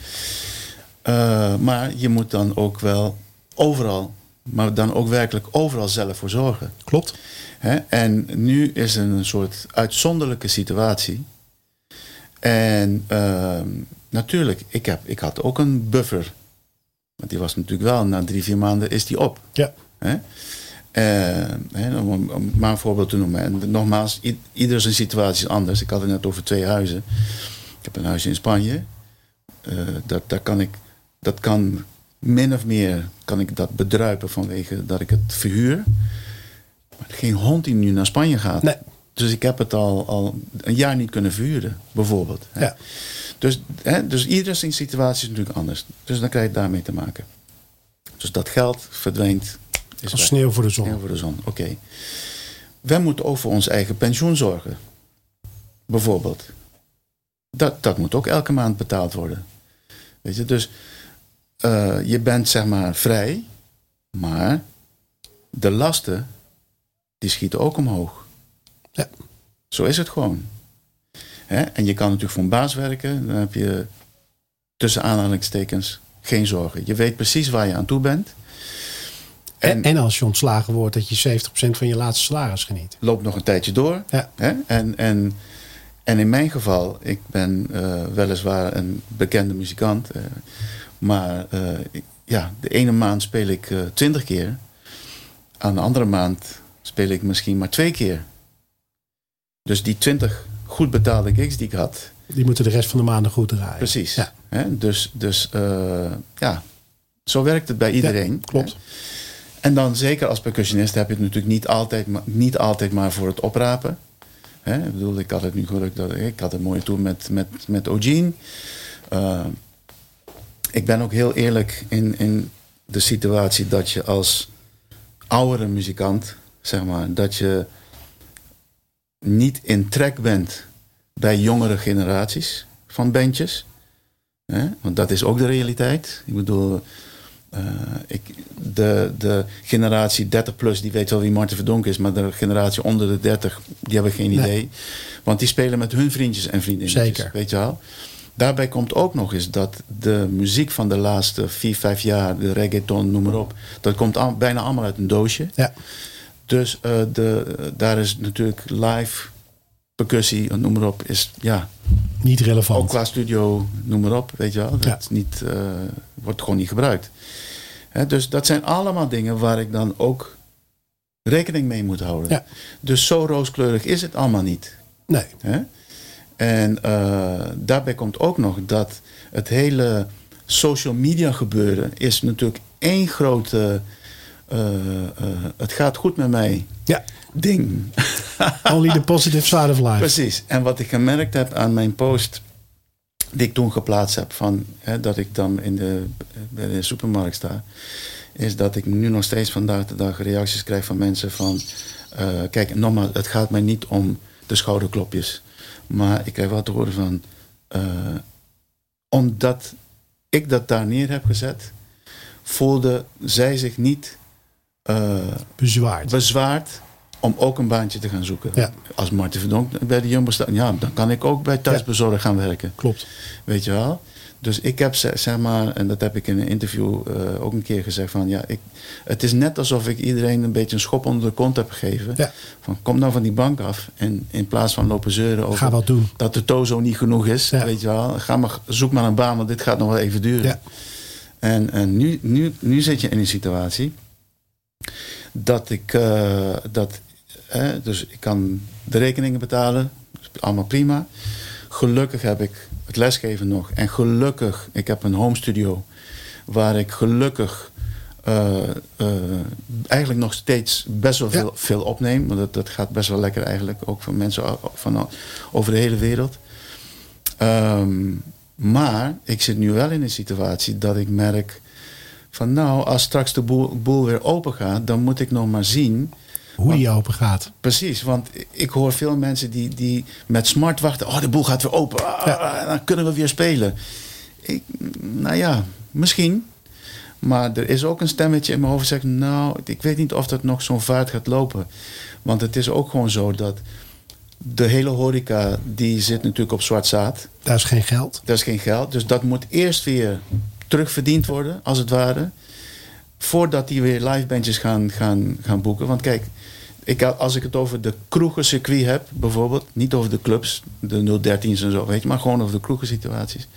Eh, maar je moet dan ook wel overal, maar dan ook werkelijk overal zelf voor zorgen. Klopt. Hè? En nu is er een soort uitzonderlijke situatie. En ehm, natuurlijk, ik, heb, ik had ook een buffer. Want die was natuurlijk wel, na drie, vier maanden is die op. Ja. Hè? Eh, hè, om, om maar een voorbeeld te noemen. En nogmaals, ieder zijn situatie is anders. Ik had het net over twee huizen. Ik heb een huis in Spanje. Eh, dat, daar kan ik, dat kan min of meer kan ik dat bedruipen vanwege dat ik het verhuur. Maar geen hond die nu naar Spanje gaat. Nee. Dus ik heb het al, al een jaar niet kunnen verhuren, bijvoorbeeld. hè. Ja. Dus, hè, dus iedere situatie is natuurlijk anders. Dus dan krijg je daarmee te maken. Dus dat geld verdwijnt. Is Als sneeuw voor de zon. Sneeuw voor de zon, oké. Wij moeten ook voor ons eigen pensioen zorgen. Bijvoorbeeld. Dat, dat moet ook elke maand betaald worden. Weet je, dus eh, je bent zeg maar vrij, maar de lasten, die schieten ook omhoog. Ja. Zo is het gewoon. Hè? En je kan natuurlijk voor een baas werken, dan heb je tussen aanhalingstekens geen zorgen. Je weet precies waar je aan toe bent. En, en als je ontslagen wordt, dat je 70% van je laatste salaris geniet. loopt nog een tijdje door. Ja. Hè? En, en, en in mijn geval, ik ben eh, weliswaar een bekende muzikant. eh, maar eh, ik- ja, de ene maand speel ik twintig keer. Aan de andere maand speel ik misschien maar twee keer. Dus die twintig goed betaalde gigs die ik had. Die moeten de rest van de maanden goed draaien. Precies. Ja. Hè? Dus, dus eh, ja, zo werkt het bij iedereen. Ja, klopt. En dan zeker als percussionist heb je het natuurlijk niet altijd, niet altijd maar voor het oprapen. Hè? Ik bedoel, ik had het nu geluk dat ik had een mooie tour met, met, met Eugene. Eh, ik ben ook heel eerlijk in, in de situatie dat je als oudere muzikant, zeg maar, dat je niet in trek bent bij jongere generaties van bandjes. Hè? Want dat is ook de realiteit. Ik bedoel, eh, ik, de, de generatie 30 plus, die weet wel wie Martin Verdonk is, maar de generatie onder de 30, die hebben geen Nee. idee. Want die spelen met hun vriendjes en vriendinnetjes. Zeker. Weet je wel? Daarbij komt ook nog eens dat de muziek van de laatste 4, 5 jaar, de reggaeton, noem maar op, dat komt al- bijna allemaal uit een doosje. Ja. Dus eh, de, daar is natuurlijk live percussie, noem maar op, is ja, Niet relevant. ook qua studio, noem maar op, weet je wel. Dat Ja. niet, eh, wordt gewoon niet gebruikt. Hè, dus dat zijn allemaal dingen waar ik dan ook rekening mee moet houden. Ja. Dus zo rooskleurig is het allemaal niet. Nee. Hè? En eh, daarbij komt ook nog dat het hele social media gebeuren is natuurlijk één grote. Eh, eh, het gaat goed met mij Ja. ding. Only the positive side of life. Precies. En wat ik gemerkt heb aan mijn post die ik toen geplaatst heb van hè, dat ik dan in de, bij de supermarkt sta, is dat ik nu nog steeds vandaag de dag reacties krijg van mensen van eh, kijk, nogmaals, het gaat mij niet om de schouderklopjes, maar ik krijg wel te horen van omdat ik dat daar neer heb gezet, voelde zij zich niet uh, bezwaard. bezwaard om ook een baantje te gaan zoeken. Ja. Als Martin Verdonk bij de Jumbo staat, ja, dan kan ik ook bij thuisbezorg gaan werken. Klopt. Weet je wel? Dus ik heb zeg maar, en dat heb ik in een interview uh, ook een keer gezegd van ja, ik, het is net alsof ik iedereen een beetje een schop onder de kont heb gegeven. Ja. Van kom nou van die bank af en in plaats van lopen zeuren over Ga wat doen. dat de tozo niet genoeg is, Ja. weet je wel, ga maar zoek maar een baan, want dit gaat nog wel even duren. Ja. En, en nu, nu, nu zit je in een situatie dat ik uh, dat, hè, dus ik kan de rekeningen betalen, allemaal prima. Gelukkig heb ik het lesgeven nog. En gelukkig, ik heb een home studio waar ik gelukkig uh, uh, eigenlijk nog steeds best wel veel, Ja. veel opneem. Want dat, dat gaat best wel lekker eigenlijk, ook van mensen van over de hele wereld. Ehm, maar ik zit nu wel in een situatie dat ik merk van nou, als straks de boel, boel weer open gaat, dan moet ik nog maar zien Hoe die open gaat. Precies, want ik hoor veel mensen die, die met smart wachten. Oh, de boel gaat weer open. Ah, Ja. Dan kunnen we weer spelen. Ik, nou ja, misschien. Maar er is ook een stemmetje in mijn hoofd dat zegt... nou, ik weet niet of dat nog zo'n vaart gaat lopen. Want het is ook gewoon zo dat... de hele horeca, die zit natuurlijk op zwart zaad. Daar is geen geld. Dat is geen geld. Dus dat moet eerst weer terugverdiend worden, als het ware. Voordat die weer live bandjes gaan, gaan, gaan boeken. Want kijk, ik, als ik het over de kroegencircuit heb, bijvoorbeeld. Niet over de clubs, de 013's en zo, weet je. Maar gewoon over de kroegensituaties.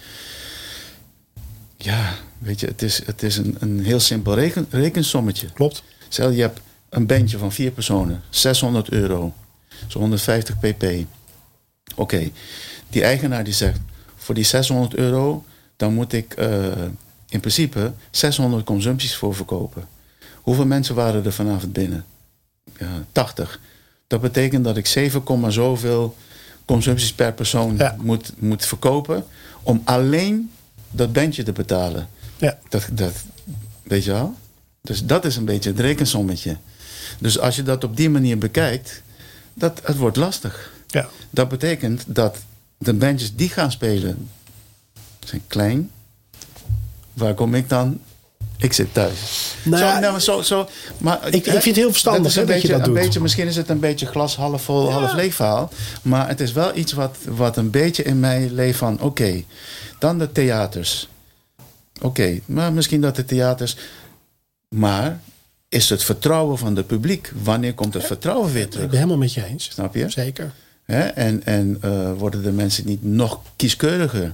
Ja, weet je, het is, het is een, een heel simpel reken, rekensommetje. Klopt. Stel, je hebt een bandje van vier personen, 600 euro, zo 150 pp. Oké, die eigenaar die zegt, voor die 600 euro, dan moet ik eh, in principe 600 consumpties voor verkopen. Hoeveel mensen waren er vanavond binnen? Ja, 80. Dat betekent dat ik 7, zoveel consumpties per persoon Ja. moet, moet verkopen om alleen dat bandje te betalen. Ja. Dat, dat, weet je wel? Dus dat is een beetje het rekensommetje. Dus als je dat op die manier bekijkt, dat, het wordt lastig. Ja. Dat betekent dat de bandjes die gaan spelen, zijn klein. Waar kom ik dan? Ik zit thuis. Nou ja, zo, nou, zo, zo, maar, ik- ik vind het heel verstandig, hè, dat je dat een doet. Beetje, misschien is het een beetje glas half vol, half leeg verhaal. Maar het is wel iets wat, wat een beetje in mij leeft van... Oké, dan de theaters. Oké, maar misschien dat de theaters... Maar is het vertrouwen van het publiek? Wanneer komt het vertrouwen weer Ik terug? ben helemaal met je eens. Snap je? Zeker. Hè? En, en eh, worden de mensen niet nog kieskeuriger?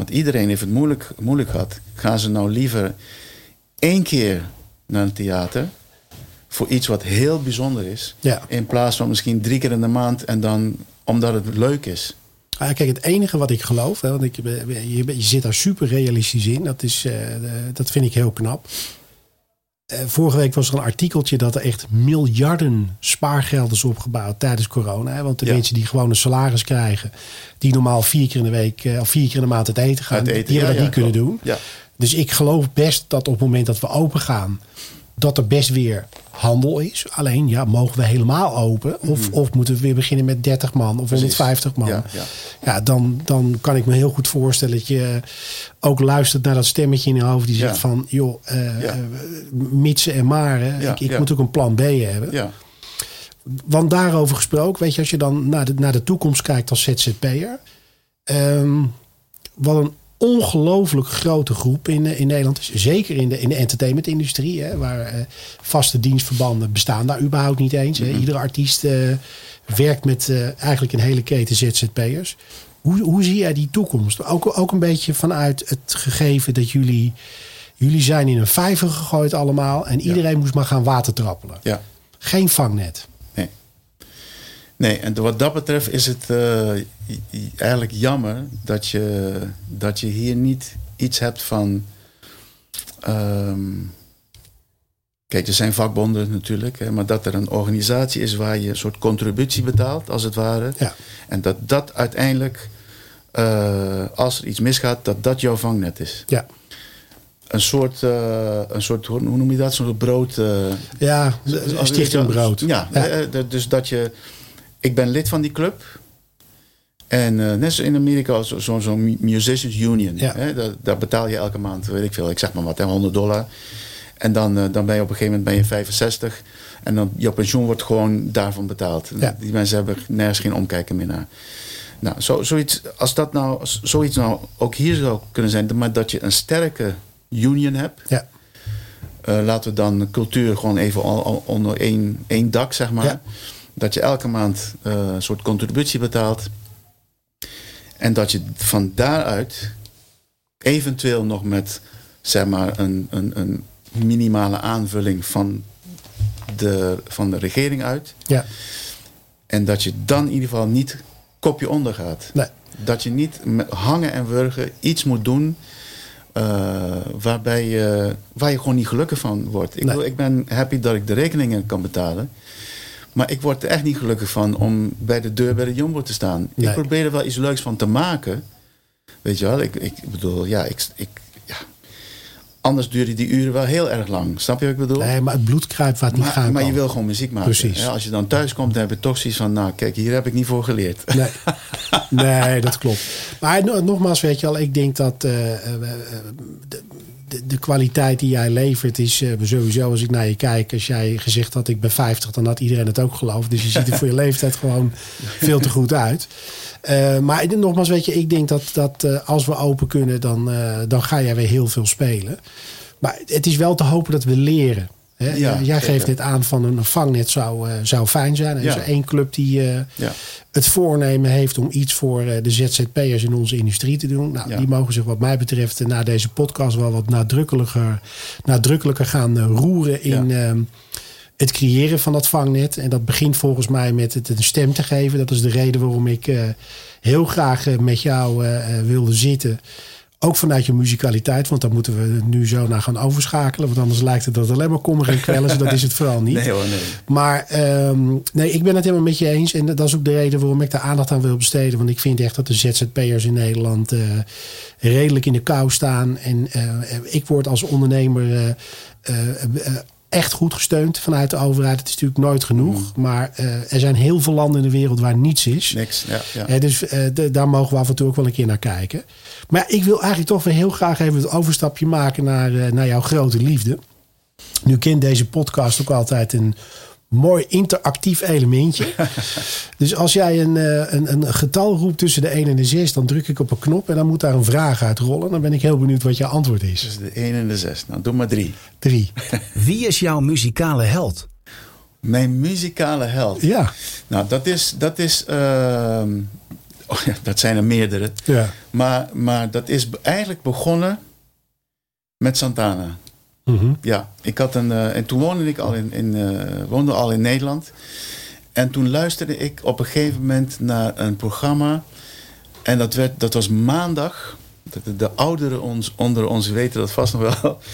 Want iedereen heeft het moeilijk, moeilijk gehad. Gaan ze nou liever één keer naar een theater voor iets wat heel bijzonder is, Ja. in plaats van misschien drie keer in de maand en dan omdat het leuk is? Ah, kijk, het enige wat ik geloof, hè, want ik, je, je zit daar super realistisch in, dat, is, eh, dat vind ik heel knap. Eh, vorige week was er een artikeltje dat er echt miljarden spaargeld is opgebouwd tijdens corona. Hè, want de Ja. mensen die gewoon een salaris krijgen, die normaal vier keer in de week of vier keer in de maand het eten gaan, eten, die hebben ja, dat ja, niet kunnen klopt. doen. Ja. Dus ik geloof best dat op het moment dat we open gaan, dat er best weer handel is. Alleen, ja, mogen we helemaal open? Of, of moeten we weer beginnen met 30 man of Mhm. Precies. 150 man? Ja, ja. Ja, dan, dan kan ik me heel goed voorstellen dat je ook luistert naar dat stemmetje in je hoofd die Ja. zegt van, joh, eh, mitsen en maren, Ja, ik, ik moet ook een plan B hebben. Ja, Want daarover gesproken, weet je, als je dan naar de, naar de toekomst kijkt als ZZP'er, ehm wat een ongelooflijk grote groep in, eh, in Nederland is. Zeker in de, in de entertainmentindustrie, hè, waar eh, vaste dienstverbanden bestaan daar überhaupt niet eens. Hè. Iedere artiest eh, werkt met eigenlijk een hele keten ZZP'ers. Hoe, hoe zie jij die toekomst? Ook, ook een beetje vanuit het gegeven dat jullie, jullie zijn in een vijver gegooid allemaal en iedereen moest maar gaan watertrappelen. ja. Geen vangnet. Nee. En wat dat betreft is het eh, eigenlijk jammer dat je, dat je hier niet iets hebt van. ehm, kijk, er zijn vakbonden natuurlijk, hè, maar dat er een organisatie is waar je een soort contributie betaalt, als het ware. Ja. En dat dat uiteindelijk, eh, als er iets misgaat, dat dat jouw vangnet is. Ja, Een soort, eh, een soort hoe noem je dat? Zo'n soort brood. eh, ja Stichting Brood. Ja, Ja. dus dat je... Ik ben lid van die club. En uh, net zoals in Amerika, zo'n zo, zo Musicians Union. Ja. Hè, daar, daar, betaal je elke maand, weet ik veel, ik zeg maar wat, 100 dollar. En dan, uh, dan ben je op een gegeven moment ben je 65. En dan je pensioen wordt gewoon daarvan betaald. Ja. Die mensen hebben nergens geen omkijken meer naar. Nou, zo, zoiets, als dat nou, zoiets nou ook hier zou kunnen zijn, maar dat je een sterke union hebt. Ja. Uh, laten we dan cultuur gewoon even onder één, één dak, zeg maar. Ja. Dat je elke maand uh, een soort contributie betaalt. En dat je van daaruit eventueel nog met zeg maar een, een, een minimale aanvulling van de, van de regering uit. Ja. En dat je dan in ieder geval niet kopje onder gaat. Nee. Dat je niet met hangen en wurgen iets moet doen uh, waarbij je, waar je gewoon niet gelukkig van wordt. Ik, Nee. wil, ik ben happy dat ik de rekeningen kan betalen. Maar ik word er echt niet gelukkig van om bij de deur bij de Jumbo te staan. Nee. Ik probeer er wel iets leuks van te maken. Weet je wel, ik, ik bedoel, ja, ik, ik, ja. Anders duren die uren wel heel erg lang. Snap je wat ik bedoel? Nee, maar het bloed kruipt waar het niet maar, gaan maar je wil gewoon muziek maken. Precies. Ja, als je dan thuis komt, dan heb je toch zoiets van... nou, kijk, hier heb ik niet voor geleerd. Nee. nee, dat klopt. Maar no- nogmaals, weet je wel, ik denk dat eh, eh, eh, de, de, de kwaliteit die jij levert is eh, sowieso, als ik naar je kijk, als jij gezegd had ik ben 50, dan had iedereen het ook geloofd. Dus je ziet er voor je leeftijd gewoon veel te goed uit. Eh, maar nogmaals, weet je, ik denk dat, dat eh, als we open kunnen, dan, dan ga jij weer heel veel spelen. Maar het is wel te hopen dat we leren. Hè? Ja, jij geeft dit aan van een vangnet zou, eh, zou fijn zijn. Er is er één club die eh, het voornemen heeft om iets voor eh, de ZZP'ers in onze industrie te doen. Nou, die mogen zich wat mij betreft eh, na deze podcast wel wat nadrukkelijker, nadrukkelijker gaan eh, roeren in ehm, het creëren van dat vangnet. En dat begint volgens mij met het een stem te geven. Dat is de reden waarom ik eh, heel graag eh, met jou eh, eh, wilde zitten. Ook vanuit je muzikaliteit, want daar moeten we nu zo naar gaan overschakelen. Want anders lijkt het dat alleen maar kommer en kwellen. dus dat is het vooral niet. Nee hoor, nee. Maar ehm, nee, ik ben het helemaal met je eens. En dat is ook de reden waarom ik daar aandacht aan wil besteden. Want ik vind echt dat de ZZP'ers in Nederland eh, redelijk in de kou staan. En eh, ik word als ondernemer eh, echt goed gesteund vanuit de overheid. Het is natuurlijk nooit genoeg. Maar eh, er zijn heel veel landen in de wereld waar niets is. Niks, ja. ja. Eh, dus eh, de- daar mogen we af en toe ook wel een keer naar kijken. Maar ja, ik wil eigenlijk toch weer heel graag even het overstapje maken naar, naar jouw grote liefde. Nu kent deze podcast ook altijd een mooi interactief elementje. dus als jij een, eh, een, een getal roept tussen de 1 en de 6, dan druk ik op een knop en dan moet daar een vraag uit rollen. Dan ben ik heel benieuwd wat je antwoord is. Dus de 1 en de 6. Nou, doe maar drie. Drie. Wie is jouw muzikale held? Mijn muzikale held. Ja. Nou, dat is... Dat, is ehm, oh ja, dat zijn er meerdere. ja. Maar, maar dat is eigenlijk begonnen met Santana. Mhm. Ja, ik had een. eh, en toen woonde ik al in, in, eh, woonde al in Nederland. En toen luisterde ik op een gegeven moment naar een programma. En dat, werd, dat was maandag. De, de ouderen ons, onder ons weten dat vast nog wel.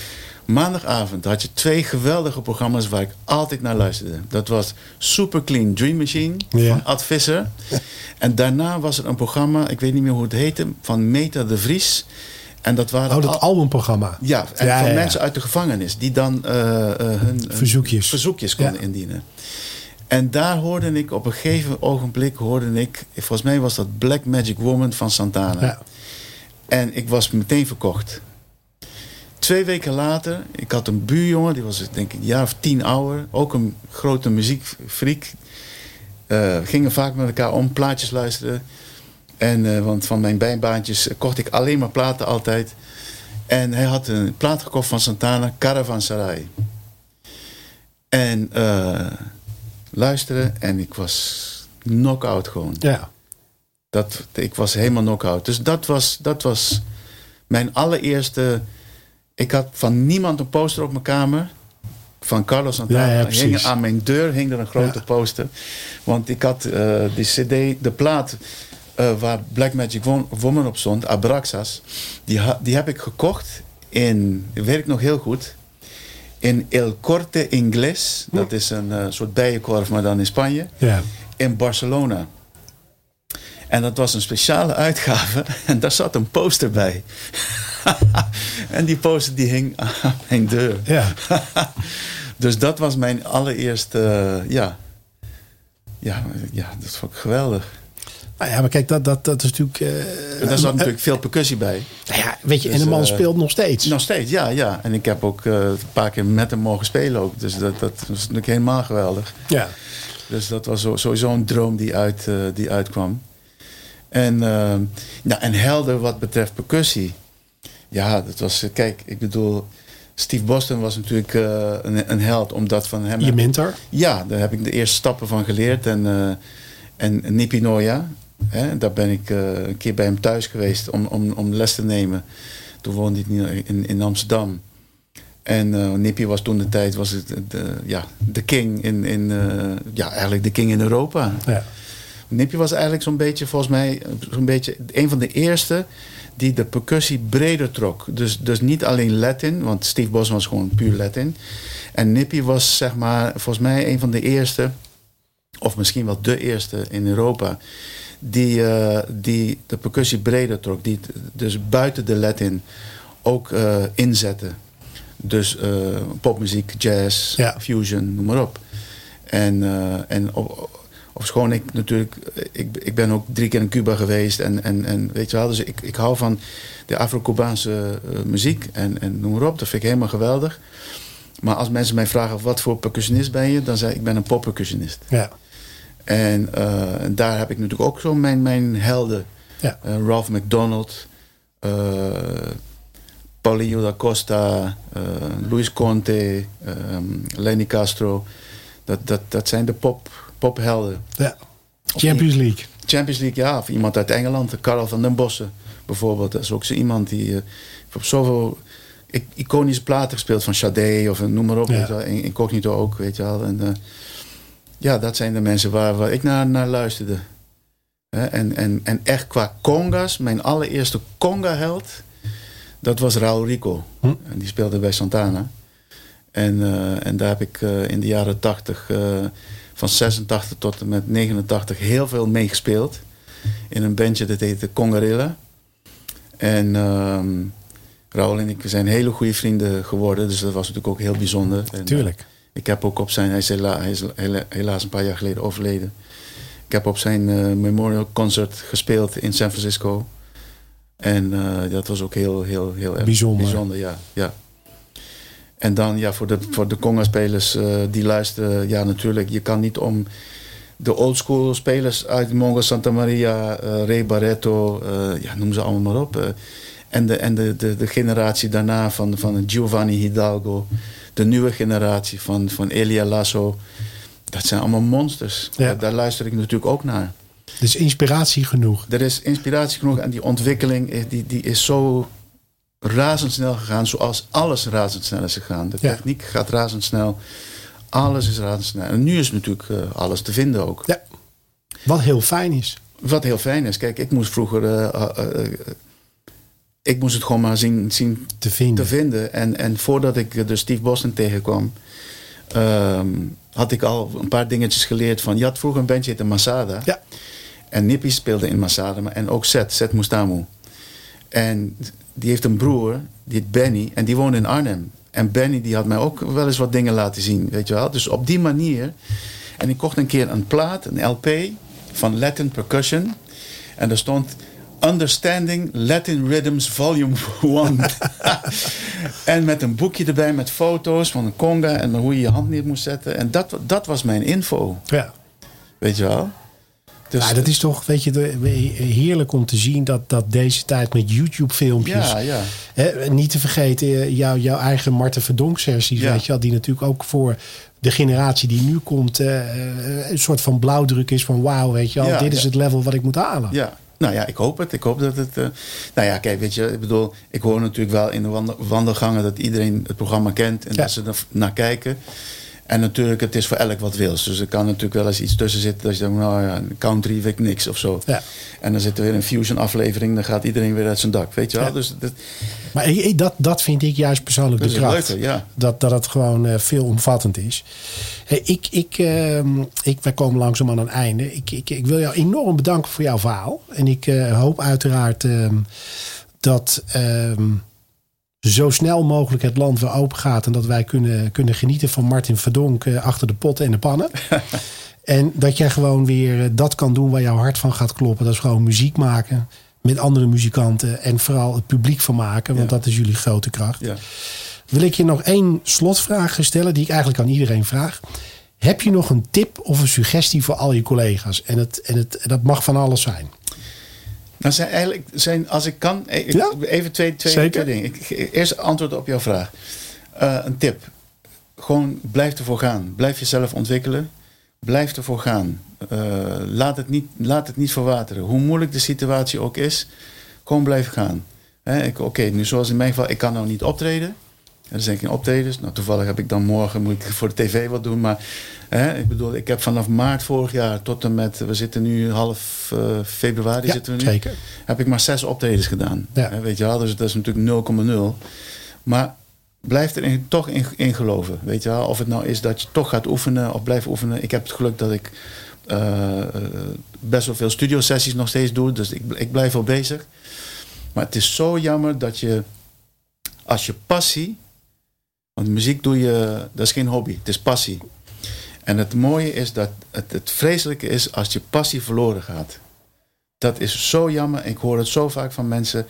Maandagavond had je twee geweldige programma's waar ik altijd naar luisterde. Dat was Super Clean Dream Machine Ja. van Ad Visser. En daarna was er een programma, ik weet niet meer hoe het heette, van Meta de Vries. En dat waren Oh, dat al- albumprogramma. ja, en Ja, van ja, mensen uit de gevangenis die dan eh, eh, hun, Verzoekjes. verzoekjes konden indienen. En daar hoorde ik op een gegeven ogenblik, hoorde ik, volgens mij was dat Black Magic Woman van Santana. Ja. En ik was meteen verkocht. Twee weken later, ik had een buurjongen, die was denk ik een jaar of tien ouder, ook een grote muziekfreak. Eh, gingen vaak met elkaar om, plaatjes luisteren. En, eh, want van mijn bijbaantjes kocht ik alleen maar platen altijd. En hij had een plaat gekocht van Santana, Caravanserai. En eh, luisteren en ik was knock-out gewoon. Ja. Dat, ik was helemaal knock-out. Dus dat was, dat was mijn allereerste... Ik had van niemand een poster op mijn kamer. Van Carlos Santana. Ja, ja, hing aan mijn deur hing er een grote Ja. poster. Want ik had eh die cd, de plaat... eh, waar Black Magic Wo- Woman op stond, Abraxas... Die, die heb ik gekocht in... ik nog heel goed... In El Corte Inglés. Dat is een eh, soort bijenkorf, maar dan in Spanje in Barcelona. En dat was een speciale uitgave en daar zat een poster bij. en die poster die hing aan mijn deur. Ja. dus dat was mijn allereerste, eh, ja. Ja, ja, dat vond ik geweldig. Nou ja, maar kijk, dat, dat, dat is natuurlijk... Uh, daar zat natuurlijk veel percussie bij. Nou ja, weet je, dus, en de man uh, speelt nog steeds. Nog steeds, ja, ja. En ik heb ook een paar keer met hem mogen spelen ook. Dus dat, dat was natuurlijk helemaal geweldig. Ja. Dus dat was sowieso een droom die, uit, die uitkwam. En, nou, en helder wat betreft percussie. Ja, dat was... Kijk, ik bedoel... Steve Boston was natuurlijk een, een, held, omdat van hem... Je mentor? Ja, daar heb ik de eerste stappen van geleerd. En, en Nipi Noya, Hè, daar ben ik uh, een keer bij hem thuis geweest om, om, om les te nemen. Toen woonde hij in, in Amsterdam. En uh, Nippie was toen de tijd was het de, ja, de king in, in uh, ja, eigenlijk de king in Europa. Ja. Nippie was eigenlijk zo'n beetje, volgens mij, zo'n beetje een van de eerste die de percussie breder trok. Dus, dus niet alleen Latin, want Steve Bos was gewoon puur Latin. En Nippie was, zeg maar, volgens mij een van de eerste, of misschien wel de eerste in Europa, die, uh, die de percussie breder trok. Die dus buiten de Latin ook uh, inzette. Dus uh, popmuziek, jazz, ja. fusion, noem maar op. En, en op, ofschoon ik natuurlijk, ik, ik ben ook drie keer in Cuba geweest en, en, en weet je wel, dus ik, ik hou van de Afro-Cubaanse muziek en, en noem maar op, dat vind ik helemaal geweldig. Maar als mensen mij vragen wat voor percussionist ben je, dan zeg ik, ik ben een poppercussionist. Ja. En uh, daar heb ik natuurlijk ook zo mijn, mijn helden. Ja. Uh, Ralph McDonald, uh, Paulinho da Costa, Luis Conte, um, Lenny Castro. Dat, dat, dat zijn de pop, pophelden. Ja. Champions League. Champions League, ja. Of iemand uit Engeland, Karel van den Bossen bijvoorbeeld. Dat is ook zo iemand die op zoveel iconische platen gespeeld. Van Sade of noem maar op. Ja. Weet je wel. Incognito ook, weet je wel. En, ja, dat zijn de mensen waar, waar ik naar, naar luisterde. En, en, en echt qua congas, mijn allereerste conga-held, dat was Raul Rico. Hm? En die speelde bij Santana. En, uh, en daar heb ik uh, in de jaren 80, uh, van 86 tot en met 89, heel veel meegespeeld. In een bandje dat heette Congarilla. En um, Raul en ik zijn hele goede vrienden geworden. Dus dat was natuurlijk ook heel bijzonder. Tuurlijk. Ik heb ook op zijn, hij is, hela, hij is helaas een paar jaar geleden overleden. Ik heb op zijn uh, memorial concert gespeeld in San Francisco. En uh, dat was ook heel, heel, heel erg bijzonder. bijzonder ja, ja. En dan ja, voor de, voor de Conga-spelers uh, die luisteren, ja natuurlijk, je kan niet om de oldschool spelers uit Mongo Santa Maria, Ray Barreto, ja, noem ze allemaal maar op. en de, en de, de, de generatie daarna van, van Giovanni Hidalgo de nieuwe generatie van, van Elia Lasso. Dat zijn allemaal monsters. Ja. Daar, daar luister ik natuurlijk ook naar. Dus inspiratie genoeg. Er is inspiratie genoeg en die ontwikkeling is, die, die is zo razendsnel gegaan, zoals alles razendsnel is gegaan. De Ja. techniek gaat razendsnel, alles is razendsnel. En nu is natuurlijk uh, alles te vinden ook. Ja. Wat heel fijn is. Wat heel fijn is. Kijk, ik moest vroeger. Uh, uh, ik moest het gewoon maar zien, zien te vinden. Te vinden. En, en voordat ik de Steve Boston tegenkwam, um, had ik al een paar dingetjes geleerd van. Je had vroeger een bandje heette Masada. Ja. En Nippy speelde in Masada, maar, en ook Seth, Seth Mustamu. En die heeft een broer, die heet Benny, en die woonde in Arnhem. En Benny die had mij ook wel eens wat dingen laten zien, weet je wel. Dus op die manier. En ik kocht een keer een plaat, een LP van Latin Percussion. En er stond Understanding Latin Rhythms Volume 1. en met een boekje erbij met foto's van een conga en hoe je je hand neer moest zetten. En dat, dat was mijn info. Ja. Weet je wel? Dus, ja, dat is toch, weet je, heerlijk om te zien dat, dat deze tijd met YouTube-filmpjes. ja, ja. Hè, niet te vergeten, eh, jouw, jouw eigen Marten Verdonk-sessies, Ja. weet je wel, die natuurlijk ook voor de generatie die nu komt, eh, eh, een soort van blauwdruk is van wauw, weet je wel, dit is het level wat ik moet halen. Ja, nou ja, ik hoop het. Ik hoop dat het. eh, nou ja, kijk, weet je, ik bedoel, ik hoor natuurlijk wel in de wandel- wandelgangen dat iedereen het programma kent en Ja. dat ze er naar kijken. En natuurlijk, het is voor elk wat wils. Dus er kan natuurlijk wel eens iets tussen zitten dat je denkt, nou ja, country weet ik niks of zo. Ja. En dan zit er weer een fusion aflevering, dan gaat iedereen weer uit zijn dak, weet je wel. Ja. Dus dat, Maar dat, dat vind ik juist persoonlijk dat de kracht. ja. Dat, dat het gewoon eh, veelomvattend is. Hey, ik, ik, ehm, ik, wij komen langzaam aan een einde. Ik, ik, ik wil jou enorm bedanken voor jouw verhaal. En ik eh, hoop uiteraard ehm, dat ehm, zo snel mogelijk het land weer open gaat. En dat wij kunnen, kunnen genieten van Martin Verdonk eh, achter de potten en de pannen. En dat jij gewoon weer eh, dat kan doen waar jouw hart van gaat kloppen. Dat is gewoon muziek maken met andere muzikanten. En vooral het publiek van maken, want Ja. dat is jullie grote kracht. Ja. Wil ik je nog één slotvraag stellen, die ik eigenlijk aan iedereen vraag. Heb je nog een tip of een suggestie voor al je collega's? En, het, en, het, en dat mag van alles zijn. Nou, zijn eigenlijk, zijn, als ik kan, e- ik- Ja. even twee, twee, dingen. Ik, eerst antwoord op jouw vraag. Eh, een tip. Gewoon blijf ervoor gaan. Blijf jezelf ontwikkelen. Blijf ervoor gaan. Eh, laat, het niet, laat het niet verwateren. Hoe moeilijk de situatie ook is, gewoon blijven gaan. Oké, nu zoals in mijn geval, ik kan nou niet optreden. Er zijn geen optredens. Nou, toevallig heb ik dan morgen, moet ik voor de tv wat doen. Maar hè, ik bedoel, ik heb vanaf maart vorig jaar tot en met, we zitten nu half eh, februari Ja, zitten we nu zeker. heb ik maar zes optredens gedaan. Ja. Hè, Weet je wel, dus dat is natuurlijk 0,0. Maar blijf er toch in, in geloven. Weet je wel, of het nou is dat je toch gaat oefenen of blijft oefenen. Ik heb het geluk dat ik eh, eh, best wel veel studiosessies nog steeds doe. Dus ik, ik blijf wel bezig. Maar het is zo jammer dat je, als je passie, want muziek doe je, dat is geen hobby, het is passie. En het mooie is dat het, het vreselijke is als je passie verloren gaat. Dat is zo jammer. Ik hoor het zo vaak van mensen.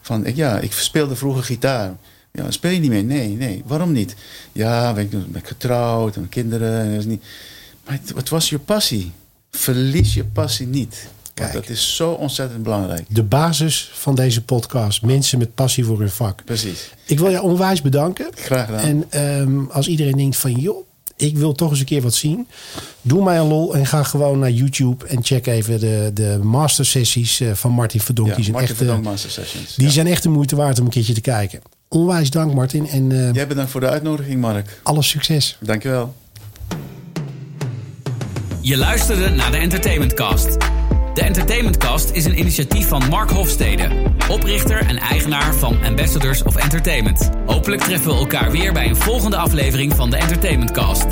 Van, ik, ja, ik speelde vroeger gitaar. Ja, speel je niet meer? Nee, nee. Waarom niet? Ja, ben ik, ben ik getrouwd en kinderen. En is niet. Maar het, het was je passie. Verlies je passie niet. Kijk. dat is zo ontzettend belangrijk. De basis van deze podcast. Mensen met passie voor hun vak. Precies. Ik wil je onwijs bedanken. Graag gedaan. En ehm, als iedereen denkt van joh, ik wil toch eens een keer wat zien. Doe mij een lol en ga gewoon naar YouTube en check even de, de master sessies eh, van Martin Verdonk. ja, die zijn, Martin echt, eh, Verdonk Master Sessions. die Ja. zijn echt de moeite waard om een keertje te kijken. Onwijs dank Martin en eh, Jij bedankt voor de uitnodiging, Mark. alle succes. Dankjewel. Je luisterde naar de Entertainment Cast. De Entertainment Cast is een initiatief van Mark Hofstede, oprichter en eigenaar van Ambassadors of Entertainment. Hopelijk treffen we elkaar weer bij een volgende aflevering van de Entertainment Cast.